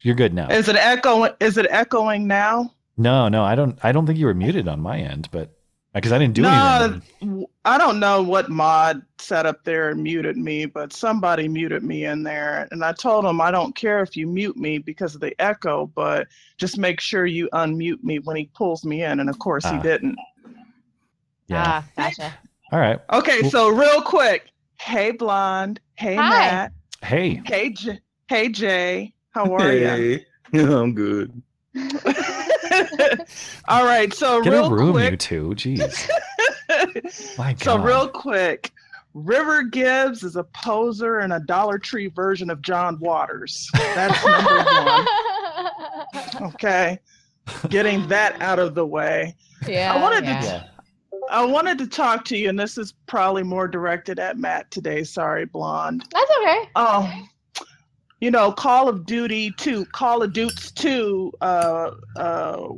you're good now. Is it echoing? Is it echoing now? No, no, I don't. I don't think you were muted on my end, but because I didn't do no, anything. w- I don't know what mod set up there and muted me, but somebody muted me in there, and I told him I don't care if you mute me because of the echo, but just make sure you unmute me when he pulls me in, and of course he Ah. didn't. Yeah. Ah, gotcha. All right. Okay, Well- so real quick, hey blonde, hey Hi. Matt, Hey. hey J- hey Jay, how are you? Hey, I'm good. All right, so Get real a room, quick. you two. Jeez. My God. So real quick, River Gibbs is a poser and a Dollar Tree version of John Waters. That's number one. Okay, getting that out of the way. yeah. I wanted yeah. to. Yeah. I wanted to talk to you, and this is probably more directed at Matt today. Sorry, blonde. That's okay. Oh, you know, Call of Duty 2, Call of Duty 2, uh, uh,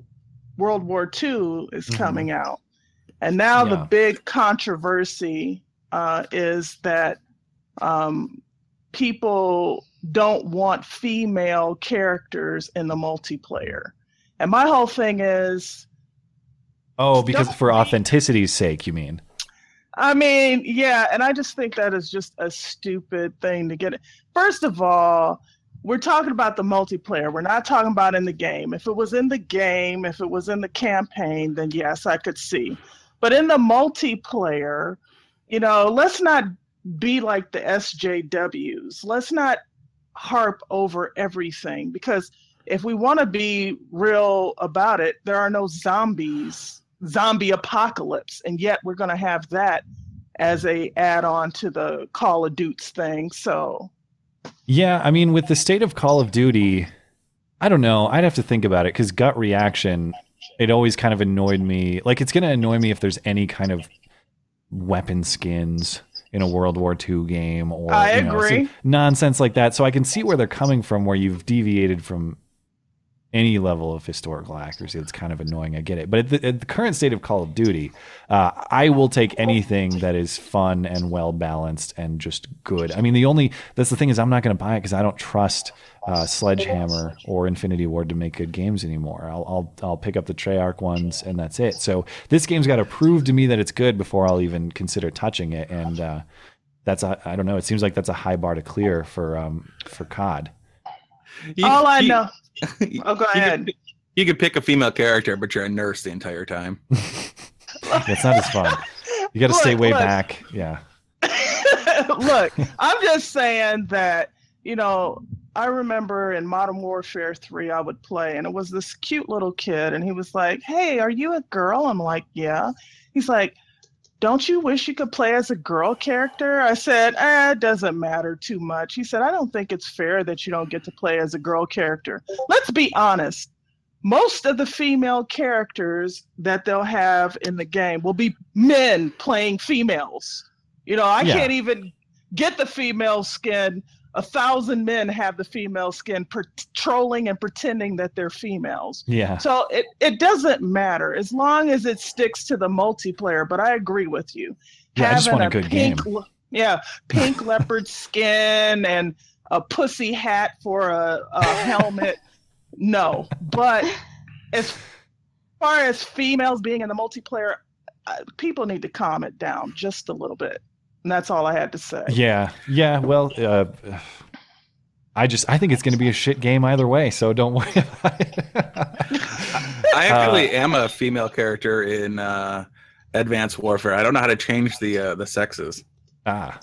World War II is Mhm. coming out. And now the big controversy uh, is that um, people don't want female characters in the multiplayer. And my whole thing is Oh, because for authenticity's sake, you mean? I mean, yeah, and I just think that is just a stupid thing to get. First of all, we're talking about the multiplayer. We're not talking about in the game. If it was in the game, if it was in the campaign, then yes, I could see. But in the multiplayer, you know, let's not be like the SJWs. Let's not harp over everything because if we want to be real about it, there are no zombies, zombie apocalypse, and yet we're going to have that as a add-on to the Call of Duty thing. So Yeah, I mean, with the state of Call of Duty, I don't know. I'd have to think about it because gut reaction, it always kind of annoyed me. Like, it's going to annoy me if there's any kind of weapon skins in a World War II game or I you know, nonsense like that. So I can see where they're coming from, where you've deviated from any level of historical accuracy. It's kind of annoying. I get it. But at the, at the current state of Call of Duty, uh, I will take anything that is fun and well balanced and just good. I mean, the only that's the thing is I'm not going to buy it because I don't trust uh, Sledgehammer or Infinity Ward to make good games anymore. I'll I'll I'll pick up the Treyarch ones and that's it. So this game's got to prove to me that it's good before I'll even consider touching it. And uh, that's a, I don't know. It seems like that's a high bar to clear for um for COD. You- all I you- know. You Oh, go could- ahead. You could pick a female character, but you're a nurse the entire time. That's not as fun. You got to stay way look. back. Yeah. Look, I'm just saying that, you know, I remember in Modern Warfare 3, I would play, and it was this cute little kid, and he was like, Hey, are you a girl? I'm like, Yeah. He's like, Don't you wish you could play as a girl character? I said, eh, It doesn't matter too much. He said, I don't think it's fair that you don't get to play as a girl character. Let's be honest. Most of the female characters that they'll have in the game will be men playing females. You know, I Yeah. can't even get the female skin. A thousand men have the female skin, patrolling and pretending that they're females. Yeah. So it, it doesn't matter as long as it sticks to the multiplayer. But I agree with you. Yeah, I just Having want a good pink, game. le- Yeah, pink leopard skin and a pussy hat for a, a helmet. No, but as far as females being in the multiplayer, uh, people need to calm it down just a little bit. And that's all I had to say. Yeah. Yeah. Well, uh, I just I think it's going to be a shit game either way. So don't worry about it. I actually Uh, am a female character in uh, Advanced Warfare. I don't know how to change the uh, the sexes. ah.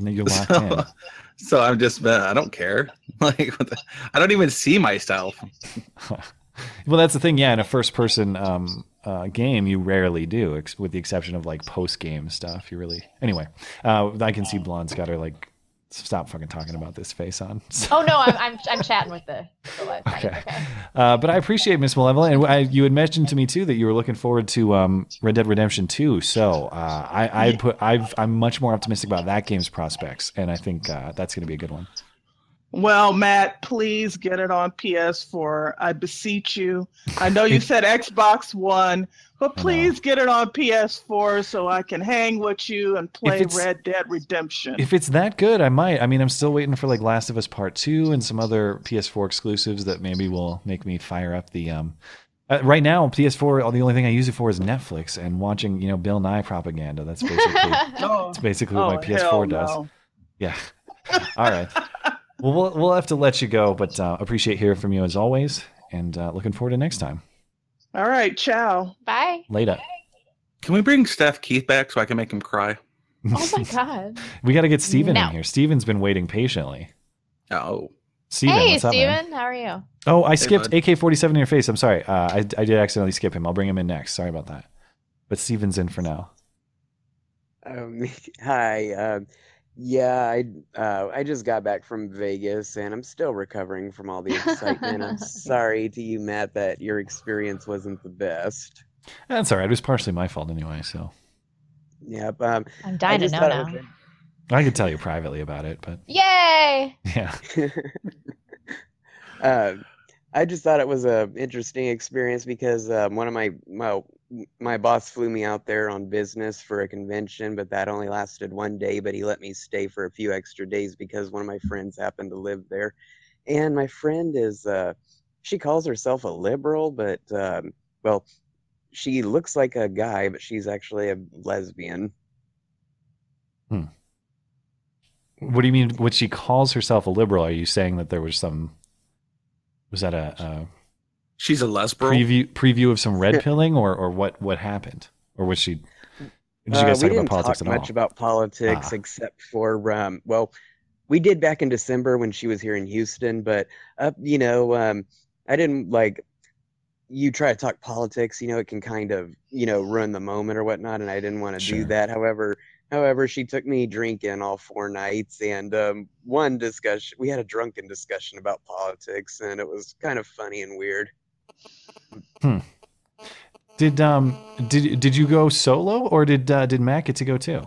You're locked in. So, so I'm just, uh, I don't care. Like, what the, I don't even see myself. Well, that's the thing. Yeah, in a first-person um, uh, game, you rarely do, ex- with the exception of like post-game stuff. You really, anyway. Uh, I can see Blonde's got her like stop fucking talking about this face on. Oh no, I'm I'm, I'm chatting with the, the live. Okay. Okay. Uh, but I appreciate Miss Malevolent, and I, you had mentioned to me too that you were looking forward to um, Red Dead Redemption 2. So uh, I, I put I've I'm much more optimistic about that game's prospects, and I think uh, that's going to be a good one. Well, Matt, please get it on PS4. I beseech you. I know you said Xbox One, but please get it on PS4 so I can hang with you and play Red Dead Redemption. If it's that good, I might. I mean, I'm still waiting for like Last of Us Part Two and some other PS4 exclusives that maybe will make me fire up the. Um, uh, right now, PS4, the only thing I use it for is Netflix and watching, you know, Bill Nye propaganda. That's basically Oh, that's basically oh, what my PS4 hell does. Yeah. All right. Well, we'll we'll have to let you go, but uh, appreciate hearing from you as always, and uh, looking forward to next time. All right, ciao. Bye. Later. Can we bring Steph Keith back so I can make him cry? Oh my god. We got to get Steven No. in here. Steven's been waiting patiently. Oh. Steven, hey, what's up, man? How are you? Oh, I Hey, skipped. AK 47 in your face. I'm sorry. Uh, I, I did accidentally skip him. I'll bring him in next. Sorry about that. But Steven's in for now. Um, hi. Um, yeah, I uh, I just got back from Vegas and I'm still recovering from all the excitement. I'm sorry to you, Matt, that your experience wasn't the best. That's all right. It was partially my fault anyway, so Yep. Um, I'm I dying to know now. I could tell you privately about it, but Yay! yeah. uh, I just thought it was a interesting experience because um, one of my well, my boss flew me out there on business for a convention, but that only lasted one day. But he let me stay for a few extra days because one of my friends happened to live there, and my friend is uh, she calls herself a liberal, but um, well, she looks like a guy, but she's actually a lesbian. What do you mean? What she calls herself a liberal? Are you saying that there was some? Was that a, a She's a lesbian. preview preview of some red pilling, or or what what happened, or was she? Did you Uh, guys we talk didn't about politics talk at all? much about politics Ah. except for um, well, we did back in December when she was here in Houston, but up, you know, um, I didn't like you try to talk politics, you know, it can kind of, you know, ruin the moment or whatnot, and I didn't want to Sure. do that. However, however, she took me drinking all four nights, and um, one discussion, we had a drunken discussion about politics, and it was kind of funny and weird. Did um did did you go solo, or did uh, did Matt get to go too?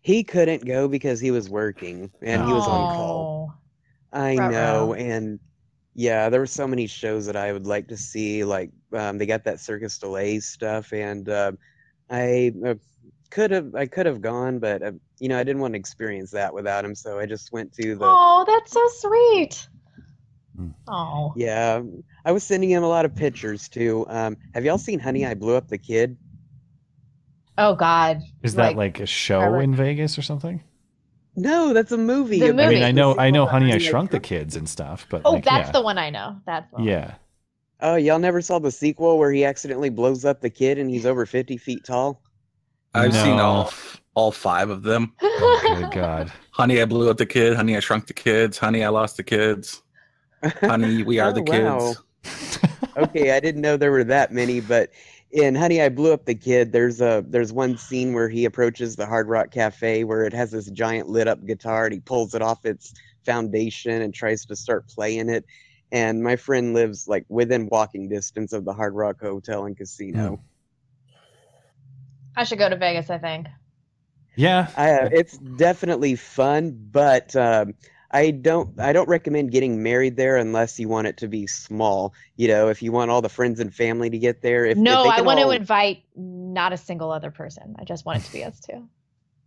He couldn't go because he was working and he was on call. Oh. I know, Ruh-roh. and yeah, there were so many shows that I would like to see. Like um, they got that Cirque du Soleil stuff, and uh, I uh, could have I could have gone, but uh, you know I didn't want to experience that without him, so I just went to the. Oh, that's so sweet. Oh. Yeah, I was sending him a lot of pictures too. Um, have y'all seen Honey I Blew Up the Kid? Oh God. Is that like a show Robert- in Vegas or something? No, that's a movie. The about- I mean, movie. I know I know Honey I Shrunk the Kids and stuff, but Oh, like, that's yeah. the one I know. That's the one. Yeah. Oh, y'all never saw the sequel where he accidentally blows up the kid and he's over fifty feet tall? I've seen all all five of them. Oh, good God. Honey, I blew up the kid. Honey, I shrunk the kids. Honey, I lost the kids. Honey, we are Oh, the wow. kids. okay, I didn't know there were that many, but in Honey, I Blew Up the Kid, there's a there's one scene where he approaches the Hard Rock Cafe where it has this giant lit up guitar and he pulls it off its foundation and tries to start playing it. And my friend lives like within walking distance of the Hard Rock Hotel and Casino. I should go to Vegas. I think. Yeah. I, uh, it's definitely fun, but um, I don't I don't recommend getting married there unless you want it to be small. You know, if you want all the friends and family to get there. If, if no, they I want all- to invite not a single other person. I just want it to be us two.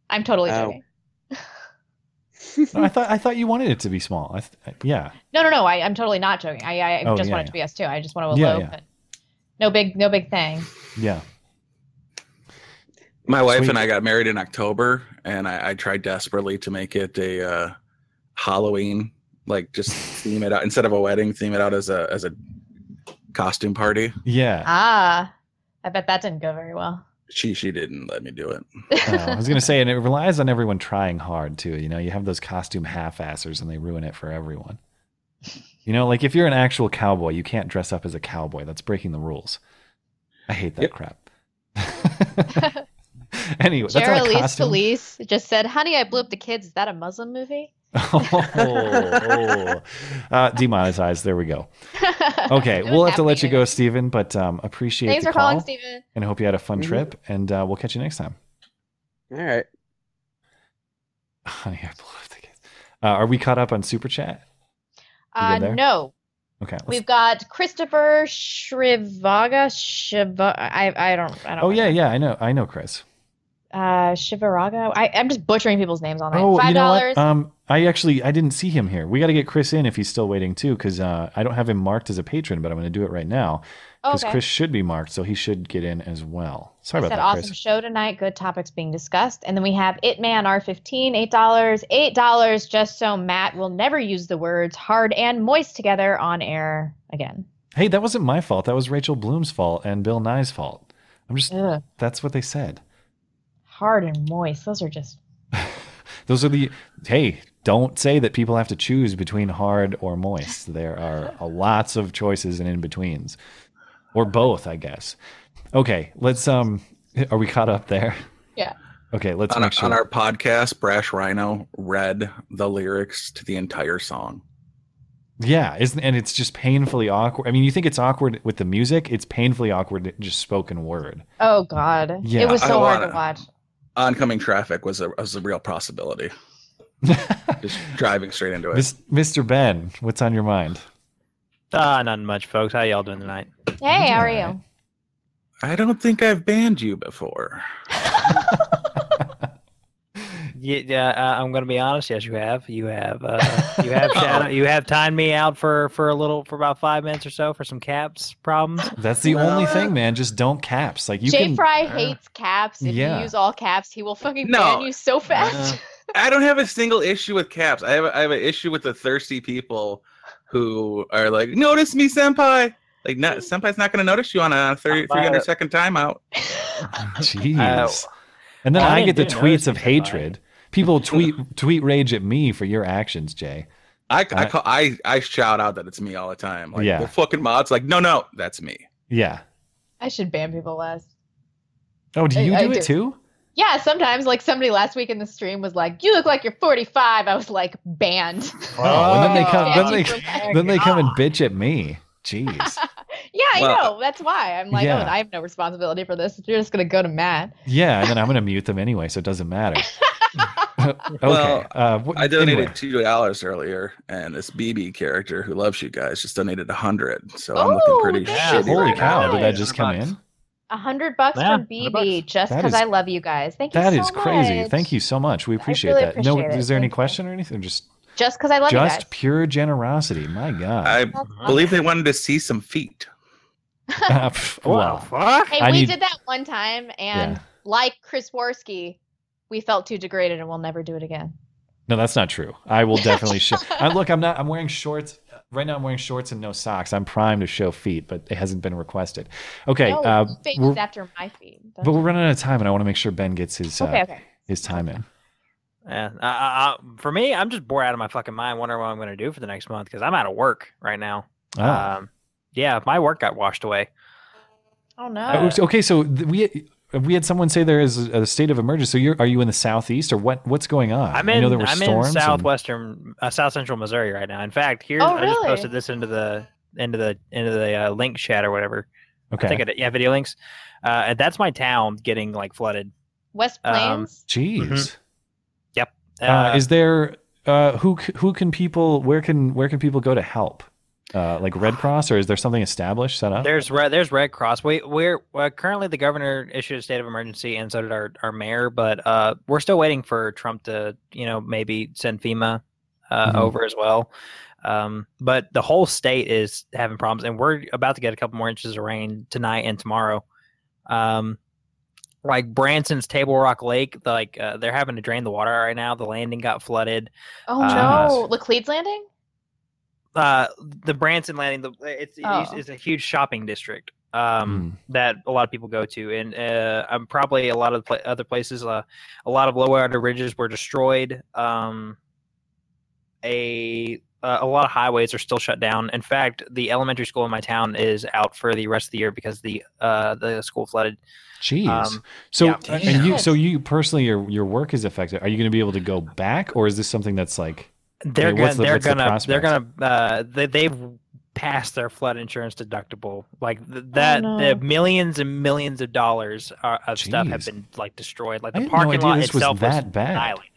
I'm totally Oh. joking. No, I thought I thought you wanted it to be small. I th- yeah. No, no, no. I, I'm totally not joking. I, I Oh, just yeah, want it yeah. to be us two. I just want to Yeah, elope. yeah. But no big, no big thing. Yeah. My wife Sweet. and I got married in October, and I, I tried desperately to make it a uh, Halloween, like just theme it out instead of a wedding, theme it out as a as a costume party. Yeah. Ah, I bet that didn't go very well. She she didn't let me do it. Oh, I was gonna say, and it relies on everyone trying hard too. You know, you have those costume half-assers, and they ruin it for everyone. You know, like if you're an actual cowboy, you can't dress up as a cowboy. That's breaking the rules. I hate that crap. anyway, that's not a Geraldine costume. Felice just said, "Honey, I blew up the kids." Is that a Muslim movie? Oh, oh. Uh, demonetized. There we go. Okay, we'll have to let you go, Stephen. But um, appreciate Thanks the for calling, Stephen. and I hope you had a fun Mhm. trip. And uh, we'll catch you next time. All right. Honey, I blew up the kids. Uh, are we caught up on super chat? Uh, no, Okay. let's- we've got Christopher Shrivaga. Shiva, I, I don't, I don't. Oh yeah, yeah. I know. I know, Chris. Uh, Shivaraga. I, I'm just butchering people's names on there. Oh, Five you know dollars. what? Um, I actually I didn't see him here. We got to get Chris in if he's still waiting too, because uh, I don't have him marked as a patron, but I'm going to do it right now because Okay. Chris should be marked, so he should get in as well. Sorry about that, awesome Chris. show tonight. Good topics being discussed. And then we have It Man R15, eight dollars, eight dollars, just so Matt will never use the words hard and moist together on air again. Hey, that wasn't my fault. That was Rachel Bloom's fault and Bill Nye's fault. I'm just Ugh, that's what they said. hard and moist. Those are just Those are the hey, don't say that people have to choose between hard or moist. There are uh, lots of choices and in betweens. Or both, I guess. Okay, let's um are we caught up there? yeah. Okay, let's on, make sure. on our podcast, Brash Rhino read the lyrics to the entire song. Yeah, isn't and it's just painfully awkward. I mean, you think it's awkward with the music, it's painfully awkward just spoken word. Oh God, Yeah. it was so hard wanna- to watch. Oncoming traffic was a was a real possibility. Just driving straight into it. Mr. Ben, what's on your mind? Ah, nothing much, folks. How y'all doing tonight? Hey, how are you? I don't think I've banned you before. Yeah, yeah uh, I'm going to be honest. Yes, you have. You have. Uh, you have. shadow, you have timed me out for for a little for about five minutes or so for some caps problems. That's the only thing, man. Just don't caps. Like you Jay can Fry hates caps. If yeah. you use all caps, he will fucking No. ban you so fast. I don't have a single issue with caps. I have a, I have an issue with the thirsty people who are like, "Notice me, senpai." Like, no, senpai's not going to notice you on a 30, 300 second timeout. Jeez. Uh, and then I I get the tweets of you, senpai. hatred. People tweet tweet rage at me for your actions, Jay. I, I, I- call, I I shout out that it's me all the time. Like Yeah. the fucking mods, like, no, no, that's me. Yeah. I should ban people less. Oh, do you I do it do. too? Yeah, sometimes like somebody last week in the stream was like, "You look like you're 45." I was like, banned. Oh, and then they come then they then they come and bitch at me. Jeez. Yeah, I Well, know. That's why I'm like, yeah. oh, I have no responsibility for this. You're just gonna go to Matt. Yeah, and then I'm gonna mute them anyway, so it doesn't matter. okay. Well, uh, wh- I donated anyway. two dollars earlier, and this BB character who loves you guys just donated a hundred. So I'm looking Oh, pretty thank shitty. Holy right cow! now. Did that just come in? A hundred bucks Yeah, for 100 BB bucks. just because I love you guys. Thank you That so is crazy. much. Thank you so much. We appreciate really that. no, appreciate it. is there any Thank you. question or anything? Just Just because I love you guys. just pure generosity. My God. I That's believe they wanted to see some feet. Uh, pff, well, fuck? Hey, I we need- did that one time, and Yeah. like Chris Warski, we felt too degraded, and we'll never do it again. no, that's not true. I will definitely show. I, look, I'm not. I'm wearing shorts right now. I'm wearing shorts and no socks. I'm primed to show feet, but it hasn't been requested. Okay, no, uh, face we're- after my feet. but we're running out of time, and I want to make sure Ben gets his uh, okay, okay. his time in. Yeah. Uh, uh, uh, for me, I'm just bored out of my fucking mind, wondering what I'm going to do for the next month because I'm out of work right now. Oh. Um, yeah, my work got washed away. Oh no. Uh, okay, so th- we we had someone say there is a state of emergency. So you're are you in the southeast or what? What's going on? I'm I in. know there were I'm storms. in and- southwestern, uh, south central Missouri right now. In fact, here Oh, I just posted this into the into the into the uh, link chat or whatever. okay. I think I did. Yeah, video links. Uh, that's my town getting like flooded. West um, Plains. Jeez. Yep. Uh, is there uh, who who can people where can where can people go to help? Uh, like Red Cross, or is there something established set up? There's Red, there's Red Cross. We we're uh, currently the governor issued a state of emergency, and so did our, our mayor. But uh, we're still waiting for Trump to you know maybe send FEMA uh, Mhm. over as well. Um, but the whole state is having problems, and we're about to get a couple more inches of rain tonight and tomorrow. Um, like Branson's Table Rock Lake, like uh, they're having to drain the water right now. The landing got flooded. Oh uh, no, Laclede's Landing. Uh, the Branson landing, the it's Oh. it's a huge shopping district. um, that a lot of people go to, and uh, I'm probably a lot of pla- other places. Uh, a lot of low water ridges were destroyed. Um, a uh, a lot of highways are still shut down. In fact, the elementary school in my town is out for the rest of the year because the uh, the school flooded. Jeez. Um, so yeah. and you so you personally your your work is affected. Are you going to be able to go back, or is this something that's like They're I gonna the- they're gonna they're gonna uh, they they've passed their flood insurance deductible. Like th- that, no. the millions and millions of dollars are, of stuff have been like destroyed. Like the had no parking idea lot this was itself that bad. annihilated.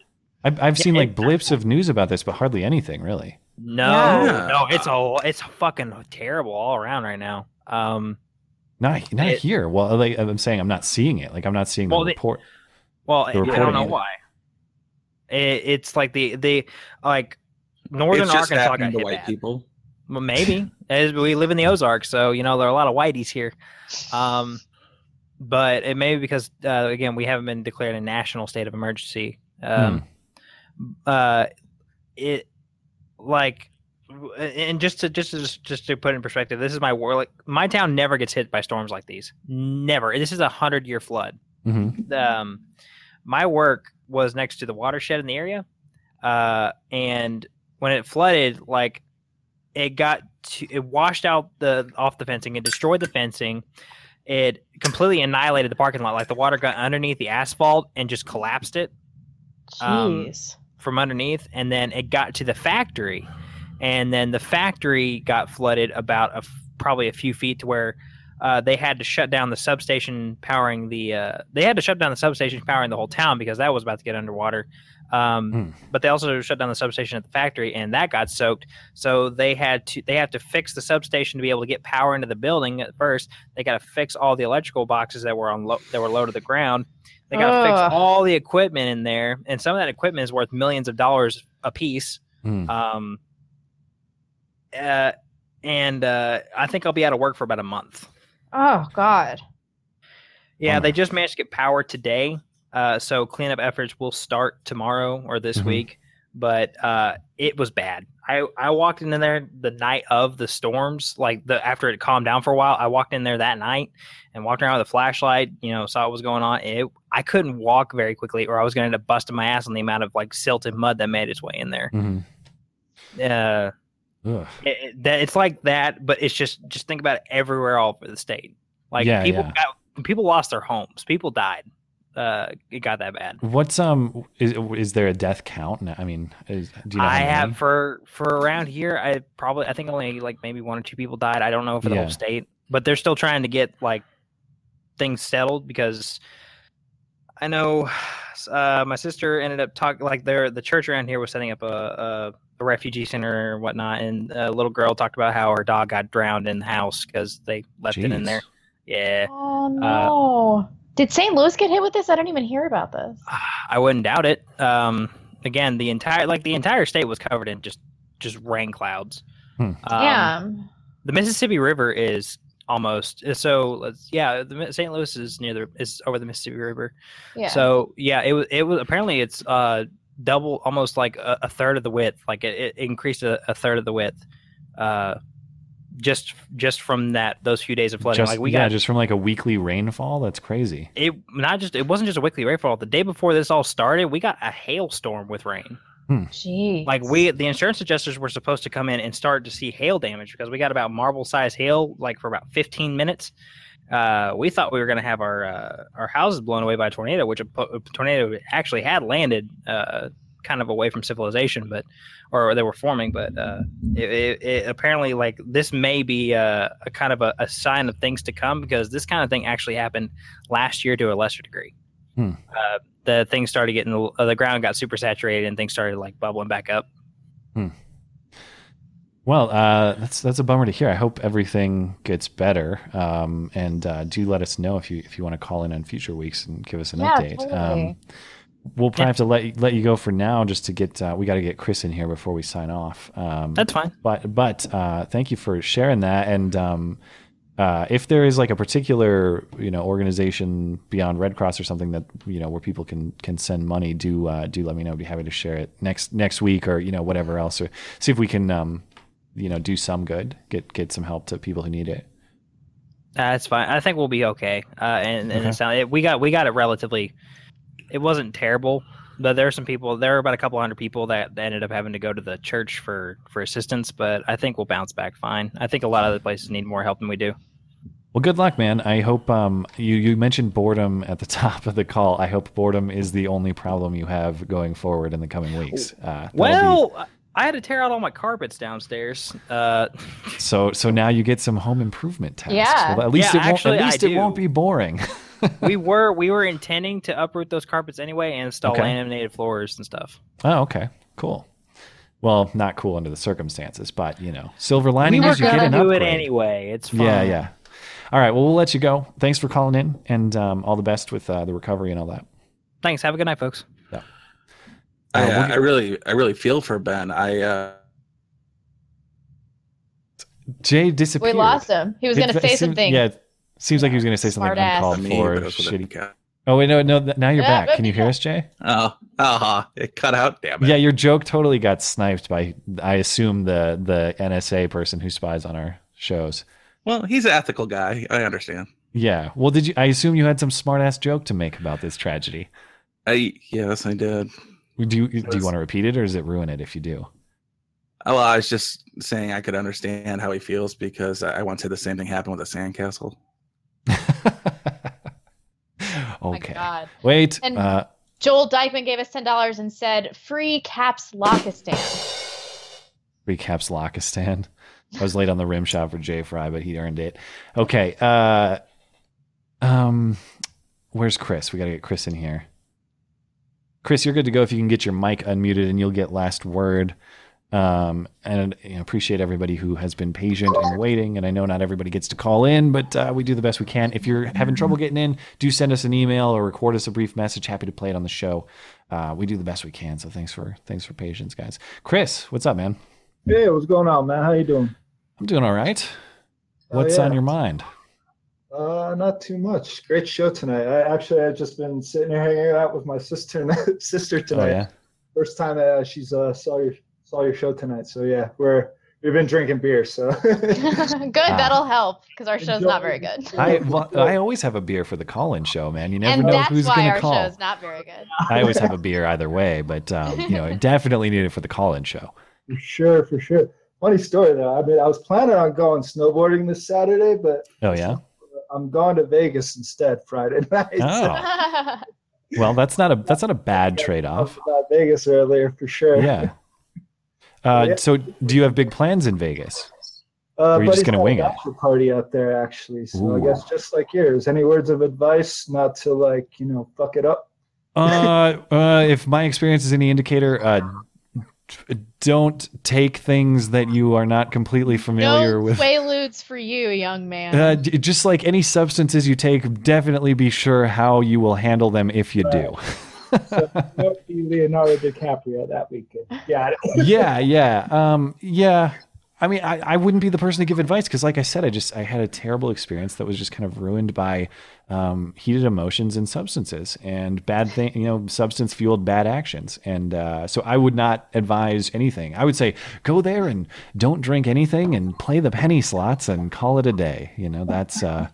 I've I've Yeah, seen like blips of news about this, but hardly anything really. No, Yeah. no, it's a it's fucking terrible all around right now. Um, Not not It- here. Well, like, I'm saying, I'm not seeing it. Like I'm not seeing the Well, they- report. well, The I don't know it. why. It, it's like the the like northern Arkansas got to hit white bad. people. Well, maybe as we live in the Ozarks, so you know there are a lot of whiteys here. Um, but it may be because uh, again we haven't been declared a national state of emergency. Um, uh, it like and just to just to just to put it in perspective, this is my war. Like my town never gets hit by storms like these. Never. This is a hundred year flood hmm um, my work was next to the watershed in the area, uh, and when it flooded, like it got to, it washed out the off the fencing, it destroyed the fencing, it completely annihilated the parking lot. Like the water got underneath the asphalt and just collapsed it Um, from underneath, and then it got to the factory, and then the factory got flooded about a probably a few feet to where uh, they had to shut down the substation powering the. Uh, they had to shut down the substation powering the whole town because that was about to get underwater. Um, Hmm. But they also shut down the substation at the factory, and that got soaked. So they had to they have to fix the substation to be able to get power into the building. At first, they got to fix all the electrical boxes that were on lo- that were low to the ground. They got to Ugh. fix all the equipment in there, and some of that equipment is worth millions of dollars a piece. Hmm. Um, uh, and uh, I think I'll be out of work for about a month. Oh God. Yeah, Bummer. they just managed to get power today. Uh, so cleanup efforts will start tomorrow or this Mhm. week. But uh, it was bad. I, I walked in there the night of the storms, like the after it calmed down for a while. I walked in there that night and walked around with a flashlight. You know, saw what was going on. It, I couldn't walk very quickly, or I was going to end up busting my ass on the amount of like silt and mud that made its way in there. hmm Uh, Ugh. It, it- that it's like that, but it's just just think about it everywhere all over the state. Like Yeah, people yeah. got people lost their homes, people died. Uh, it got that bad. What's um is is there a death count? No, I mean, is, do you know? I how many? have for for around here. I probably I think only like maybe one or two people died. I don't know for the Yeah. whole state, but they're still trying to get like things settled because I know uh, my sister ended up talking like their the church around here was setting up a, a a refugee center or whatnot, and a little girl talked about how her dog got drowned in the house because they left it in there. Yeah, Oh no. Did St. Louis get hit with this? I don't even hear about this. I wouldn't doubt it. Um, again, the entire like the entire state was covered in just just rain clouds. Hmm. Um, Damn. the Mississippi River is almost so. Let's, yeah, the St. Louis is near the is over the Mississippi River. Yeah. So yeah, it was it was apparently it's uh double, almost like a, a third of the width. Like it, it increased a, a third of the width. Uh, just just from that those few days of flooding. Just, like we yeah, got just from like a weekly rainfall. That's crazy. it not just it wasn't just a weekly rainfall. The day before this all started, we got a hailstorm with rain. Jeez. Like we, the insurance adjusters were supposed to come in and start to see hail damage because we got about marble size hail like for about 15 minutes. Uh, we thought we were going to have our uh, our houses blown away by a tornado, which a, a tornado actually had landed uh, kind of away from civilization, but or they were forming. But uh, it, it, it apparently like this may be a, a kind of a, a sign of things to come because this kind of thing actually happened last year to a lesser degree Hmm. uh, the things started getting uh, the ground got super saturated and things started like bubbling back up. Well, uh, that's that's a bummer to hear. I hope everything gets better. Um, and uh, do let us know if you if you want to call in on future weeks and give us an Yeah, update. totally. Um, we'll probably have to let you, let you go for now, just to get uh, we got to get Chris in here before we sign off. Um, That's fine. But but uh, thank you for sharing that. And um, uh, if there is like a particular you know organization beyond Red Cross or something that you know where people can can send money, do uh, do let me know. I'd be happy to share it next next week or you know whatever else, or see if we can um, you know do some good, get get some help to people who need it. That's fine. I think we'll be okay. Uh, and and Okay. it sound, it, we got we got it relatively. It wasn't terrible, but there are some people. There are about a couple hundred people that, that ended up having to go to the church for for assistance. But I think we'll bounce back fine. I think a lot of the places need more help than we do. Well, good luck, man. I hope um, you you mentioned boredom at the top of the call. I hope boredom is the only problem you have going forward in the coming weeks. Uh, that'll be- Well, I had to tear out all my carpets downstairs. Uh, so so now you get some home improvement tasks. Yeah. Well, at least Yeah, it won't, actually, at I least it do. won't be boring. we were we were intending to uproot those carpets anyway and install Okay. laminated floors and stuff. oh, okay, cool. Well, not cool under the circumstances, but you know, silver lining were is you get gonna an do it upgrade. anyway. It's fine. Yeah, yeah. All right. Well, we'll let you go. Thanks for calling in, and um, all the best with uh, the recovery and all that. Thanks. Have a good night, folks. Yeah. I, Uh, we'll uh, I really, I really feel for Ben. I, uh, Jay disappeared. We lost him. He was going to say seemed- something. Yeah, it seems like he was going to say something Smart uncalled Me, for. but it was with a Shitty. cat. Oh wait, no, no. th- Now you're Yeah, back. Can you hear us, Jay? oh, uh it cut out. Damn it. Yeah, your joke totally got sniped by, I assume the the NSA person who spies on our shows. Well, he's an ethical guy. I understand. Yeah. Well, did you? I assume you had some smart ass joke to make about this tragedy. I yes, I did. Do you do you want to repeat it, or does it ruin it if you do? Oh, well, I was just saying I could understand how he feels because I I once had the same thing happen with a sandcastle. Okay. God. Wait. And- uh, Joel Dykeman gave us ten dollars and said, "Free caps Lockistan." recaps Lockistan. I was late on the rim shot for Jay Fry, but he earned it. Okay. Uh, um, where's Chris? We got to get Chris in here. Chris, you're good to go if you can get your mic unmuted, and you'll get last word. Um, and you know, appreciate everybody who has been patient and waiting. And I know not everybody gets to call in, but uh, we do the best we can. If you're having trouble getting in, do send us an email or record us a brief message. Happy to play it on the show. Uh, we do the best we can. So thanks for thanks for patience, guys. Chris, what's up, man? Hey, what's going on, man? How you doing? I'm doing all right. Oh, What's yeah. on your mind? Uh, not too much. Great show tonight. I actually I've just been sitting here hanging out with my sister sister tonight. Oh yeah. First time uh, she's uh, saw your saw your show tonight. So yeah, we're we've been drinking beer. So good, that'll help because our show's not very good. I well, I always have a beer for the call-in show, man. You never and know who's going to call. That's why our show's not very good. I always have a beer either way, but um, you know, I definitely need it for the call-in show. for sure, for sure. Funny story though. I mean, I was planning on going snowboarding this Saturday, but Oh yeah. I'm going to Vegas instead Friday night. Oh. Well, that's not a that's not a bad trade-off. about Vegas earlier for sure. Yeah. Uh, so, do you have big plans in Vegas? Uh, Or are you just gonna wing it? bachelor Party out there, actually. So I guess just like yours. Any words of advice not to like you know fuck it up? Uh, uh, if my experience is any indicator, uh, d- don't take things that you are not completely familiar no with. Quaaludes for you, young man. Uh, d- just like any substances you take, definitely be sure how you will handle them if you do. Don't be Leonardo DiCaprio that weekend. Yeah. yeah, yeah, um, yeah. I mean, I, I wouldn't be the person to give advice because, like I said, I just I had a terrible experience that was just kind of ruined by um, heated emotions and substances and bad thing, you know, substance fueled bad actions. And uh, so I would not advise anything. I would say go there and don't drink anything and play the penny slots and call it a day. You know, that's uh,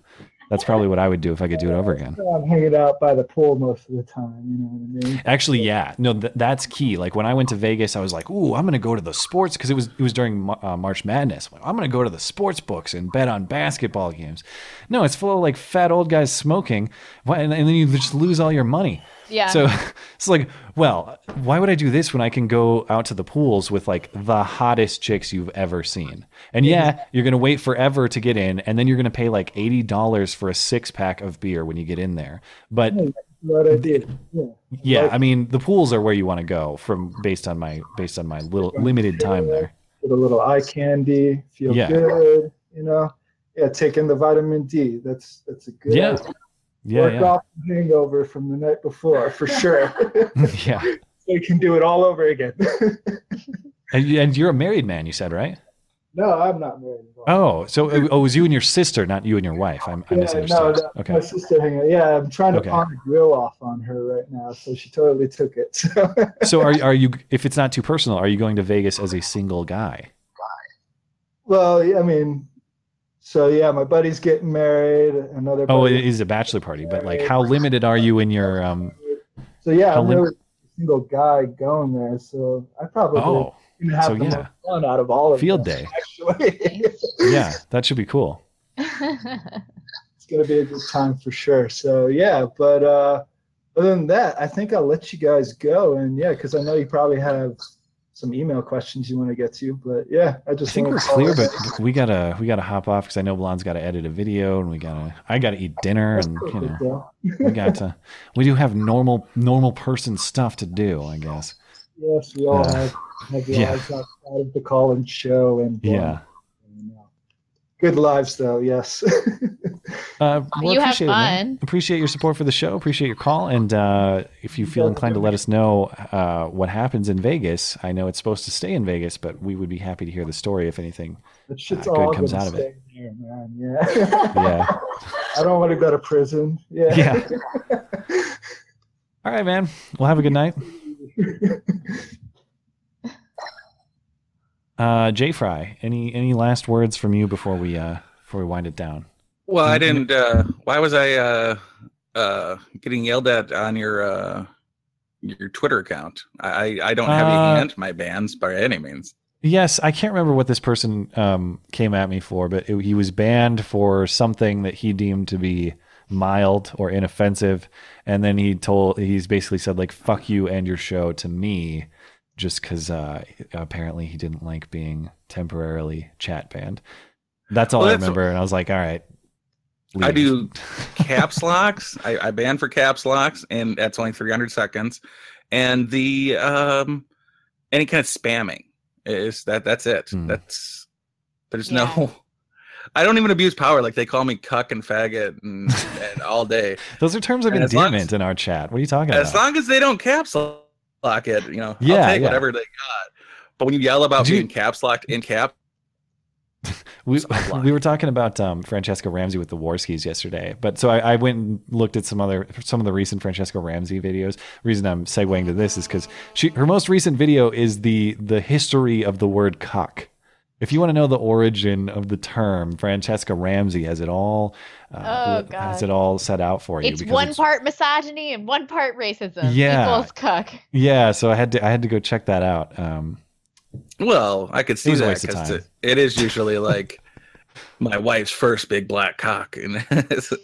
that's probably what I would do if I could do it over again. I'm hanging out by the pool most of the time. You know what I mean? Actually, yeah, no, th- that's key. Like when I went to Vegas, I was like, "Ooh, I'm going to go to the sports" because it was it was during uh, March Madness. I'm, like, I'm going to go to the sports books and bet on basketball games. No, it's full of like fat old guys smoking, and, and then you just lose all your money. Yeah. So it's like, well, why would I do this when I can go out to the pools with like the hottest chicks you've ever seen? And yeah, you're going to wait forever to get in, and then you're going to pay like eighty dollars for a six pack of beer when you get in there. But What I did. Yeah. yeah, I mean the pools are where you want to go from based on my based on my little limited time there. Get a little eye candy. Feel Yeah. good. You know. Yeah, taking the vitamin D. That's that's a good. Yeah. Yeah, Work yeah. off the hangover from the night before for sure. yeah. so you can do it all over again. And, you- and you're a married man, you said, right? no, I'm not married. Oh, so oh, oh, it was you and your sister, not you and your wife. I'm, I Yeah, misunderstood. no, no, okay. my sister hanging out. Yeah, I'm trying to Okay. pawn a grill off on her right now, so she totally took it. So. So are are you? If it's not too personal, are you going to Vegas as a single guy? well, yeah, I mean, So yeah, my buddy's getting married. Another. Oh, it is a bachelor party, but like, how limited are you in your? um So yeah, I'm lim- a single guy going there. So I probably Oh, have so the yeah. most fun out of all of Field them, day. Actually, Yeah, that should be cool. it's gonna be a good time for sure. So yeah, but uh, other than that, I think I'll let you guys go. And yeah, because I know you probably have some email questions you want to get to. But yeah, I I just think wanna we're clear, but we gotta we gotta hop off because I know Blonde's got to edit a video, and we gotta I gotta eat dinner, and you know we got to we do have normal normal person stuff to do, I guess. yes, we all Uh, have have yeah. outside of the call and show and Yeah. good lives though. Yes. Uh, well, You have appreciate it, fun. Appreciate your support for the show. Appreciate your call, and uh, if you feel inclined to let us know uh, what happens in Vegas, I know it's supposed to stay in Vegas, but we would be happy to hear the story if anything That shit's uh, all good comes out of it. stay there, man. Yeah. Yeah. I don't want to go to prison. Yeah. Yeah. All right, man. Well, have a good night. Uh, Jay Fry, any any last words from you before we uh before we wind it down? Well, I didn't. Uh, why was I uh, uh, getting yelled at on your uh, your Twitter account? I I don't have Uh, any my bans by any means. Yes, I can't remember what this person um, came at me for, but it, he was banned for something that he deemed to be mild or inoffensive, and then he told he's basically said like "fuck you" and your show to me, just because uh, apparently he didn't like being temporarily chat banned. That's all Well, I that's- remember, and I was like, "All right." I do caps locks. I, I ban for caps locks, and that's only 300 seconds. And the um, any kind of spamming is that. That's it. Hmm. That's there's no. I don't even abuse power. Like they call me cuck and faggot and, and all day. Those are terms of And as long endearment in our chat. What are you talking As about? As long as they don't caps lock it, you know, Yeah, I'll take yeah. whatever they got. But when you yell about Did you- being caps locked in cap, we, we were talking about um, Franchesca Ramsey with the Warskis yesterday, but so I, I went and looked at some other some of the recent Franchesca Ramsey videos. reason I'm segueing to this is because she her most recent video is the the history of the word cock. If you want to know the origin of the term, Franchesca Ramsey has it all uh, Oh, has it all set out for you. It's one part misogyny and one part racism. Yeah. Equals cuck. yeah, so I had to I had to go check that out. Um, well, I could see was that because it, it is usually like my wife's first big black cock, and so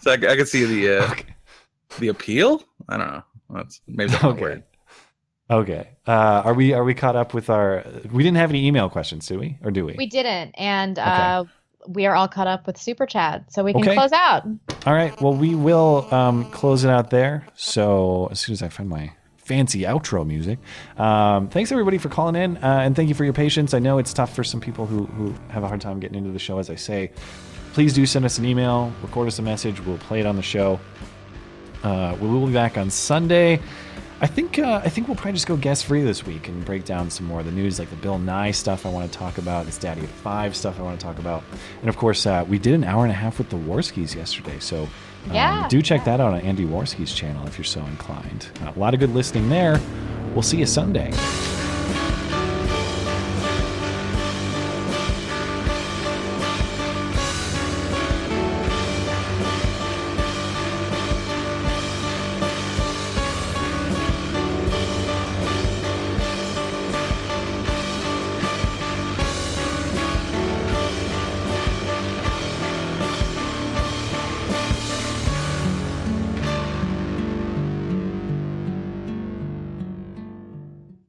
so I, I could see the uh, the appeal. I don't know. That's maybe the Okay. word. okay, uh, are we are we caught up with our? We didn't have any email questions, do we, or do we? We didn't, and uh, we are all caught up with super chat, so we can Okay. close out. All right. Well, we will um, close it out there. So as soon as I find my fancy outro music, um, thanks everybody for calling in, uh, and thank you for your patience. I know it's tough for some people who who have a hard time getting into the show. As I say, please do send us an email, record us a message. We'll play it on the show. Uh, we will be back on Sunday. I think uh, I think we'll probably just go guest free this week and break down some more of the news, like the Bill Nye stuff I want to talk about, this DaddyOFive stuff I want to talk about, and of course uh, we did an hour and a half with the Warskis yesterday. So um, do check that out on Andy Warski's channel if you're so inclined. A lot of good listening there. We'll see you Sunday.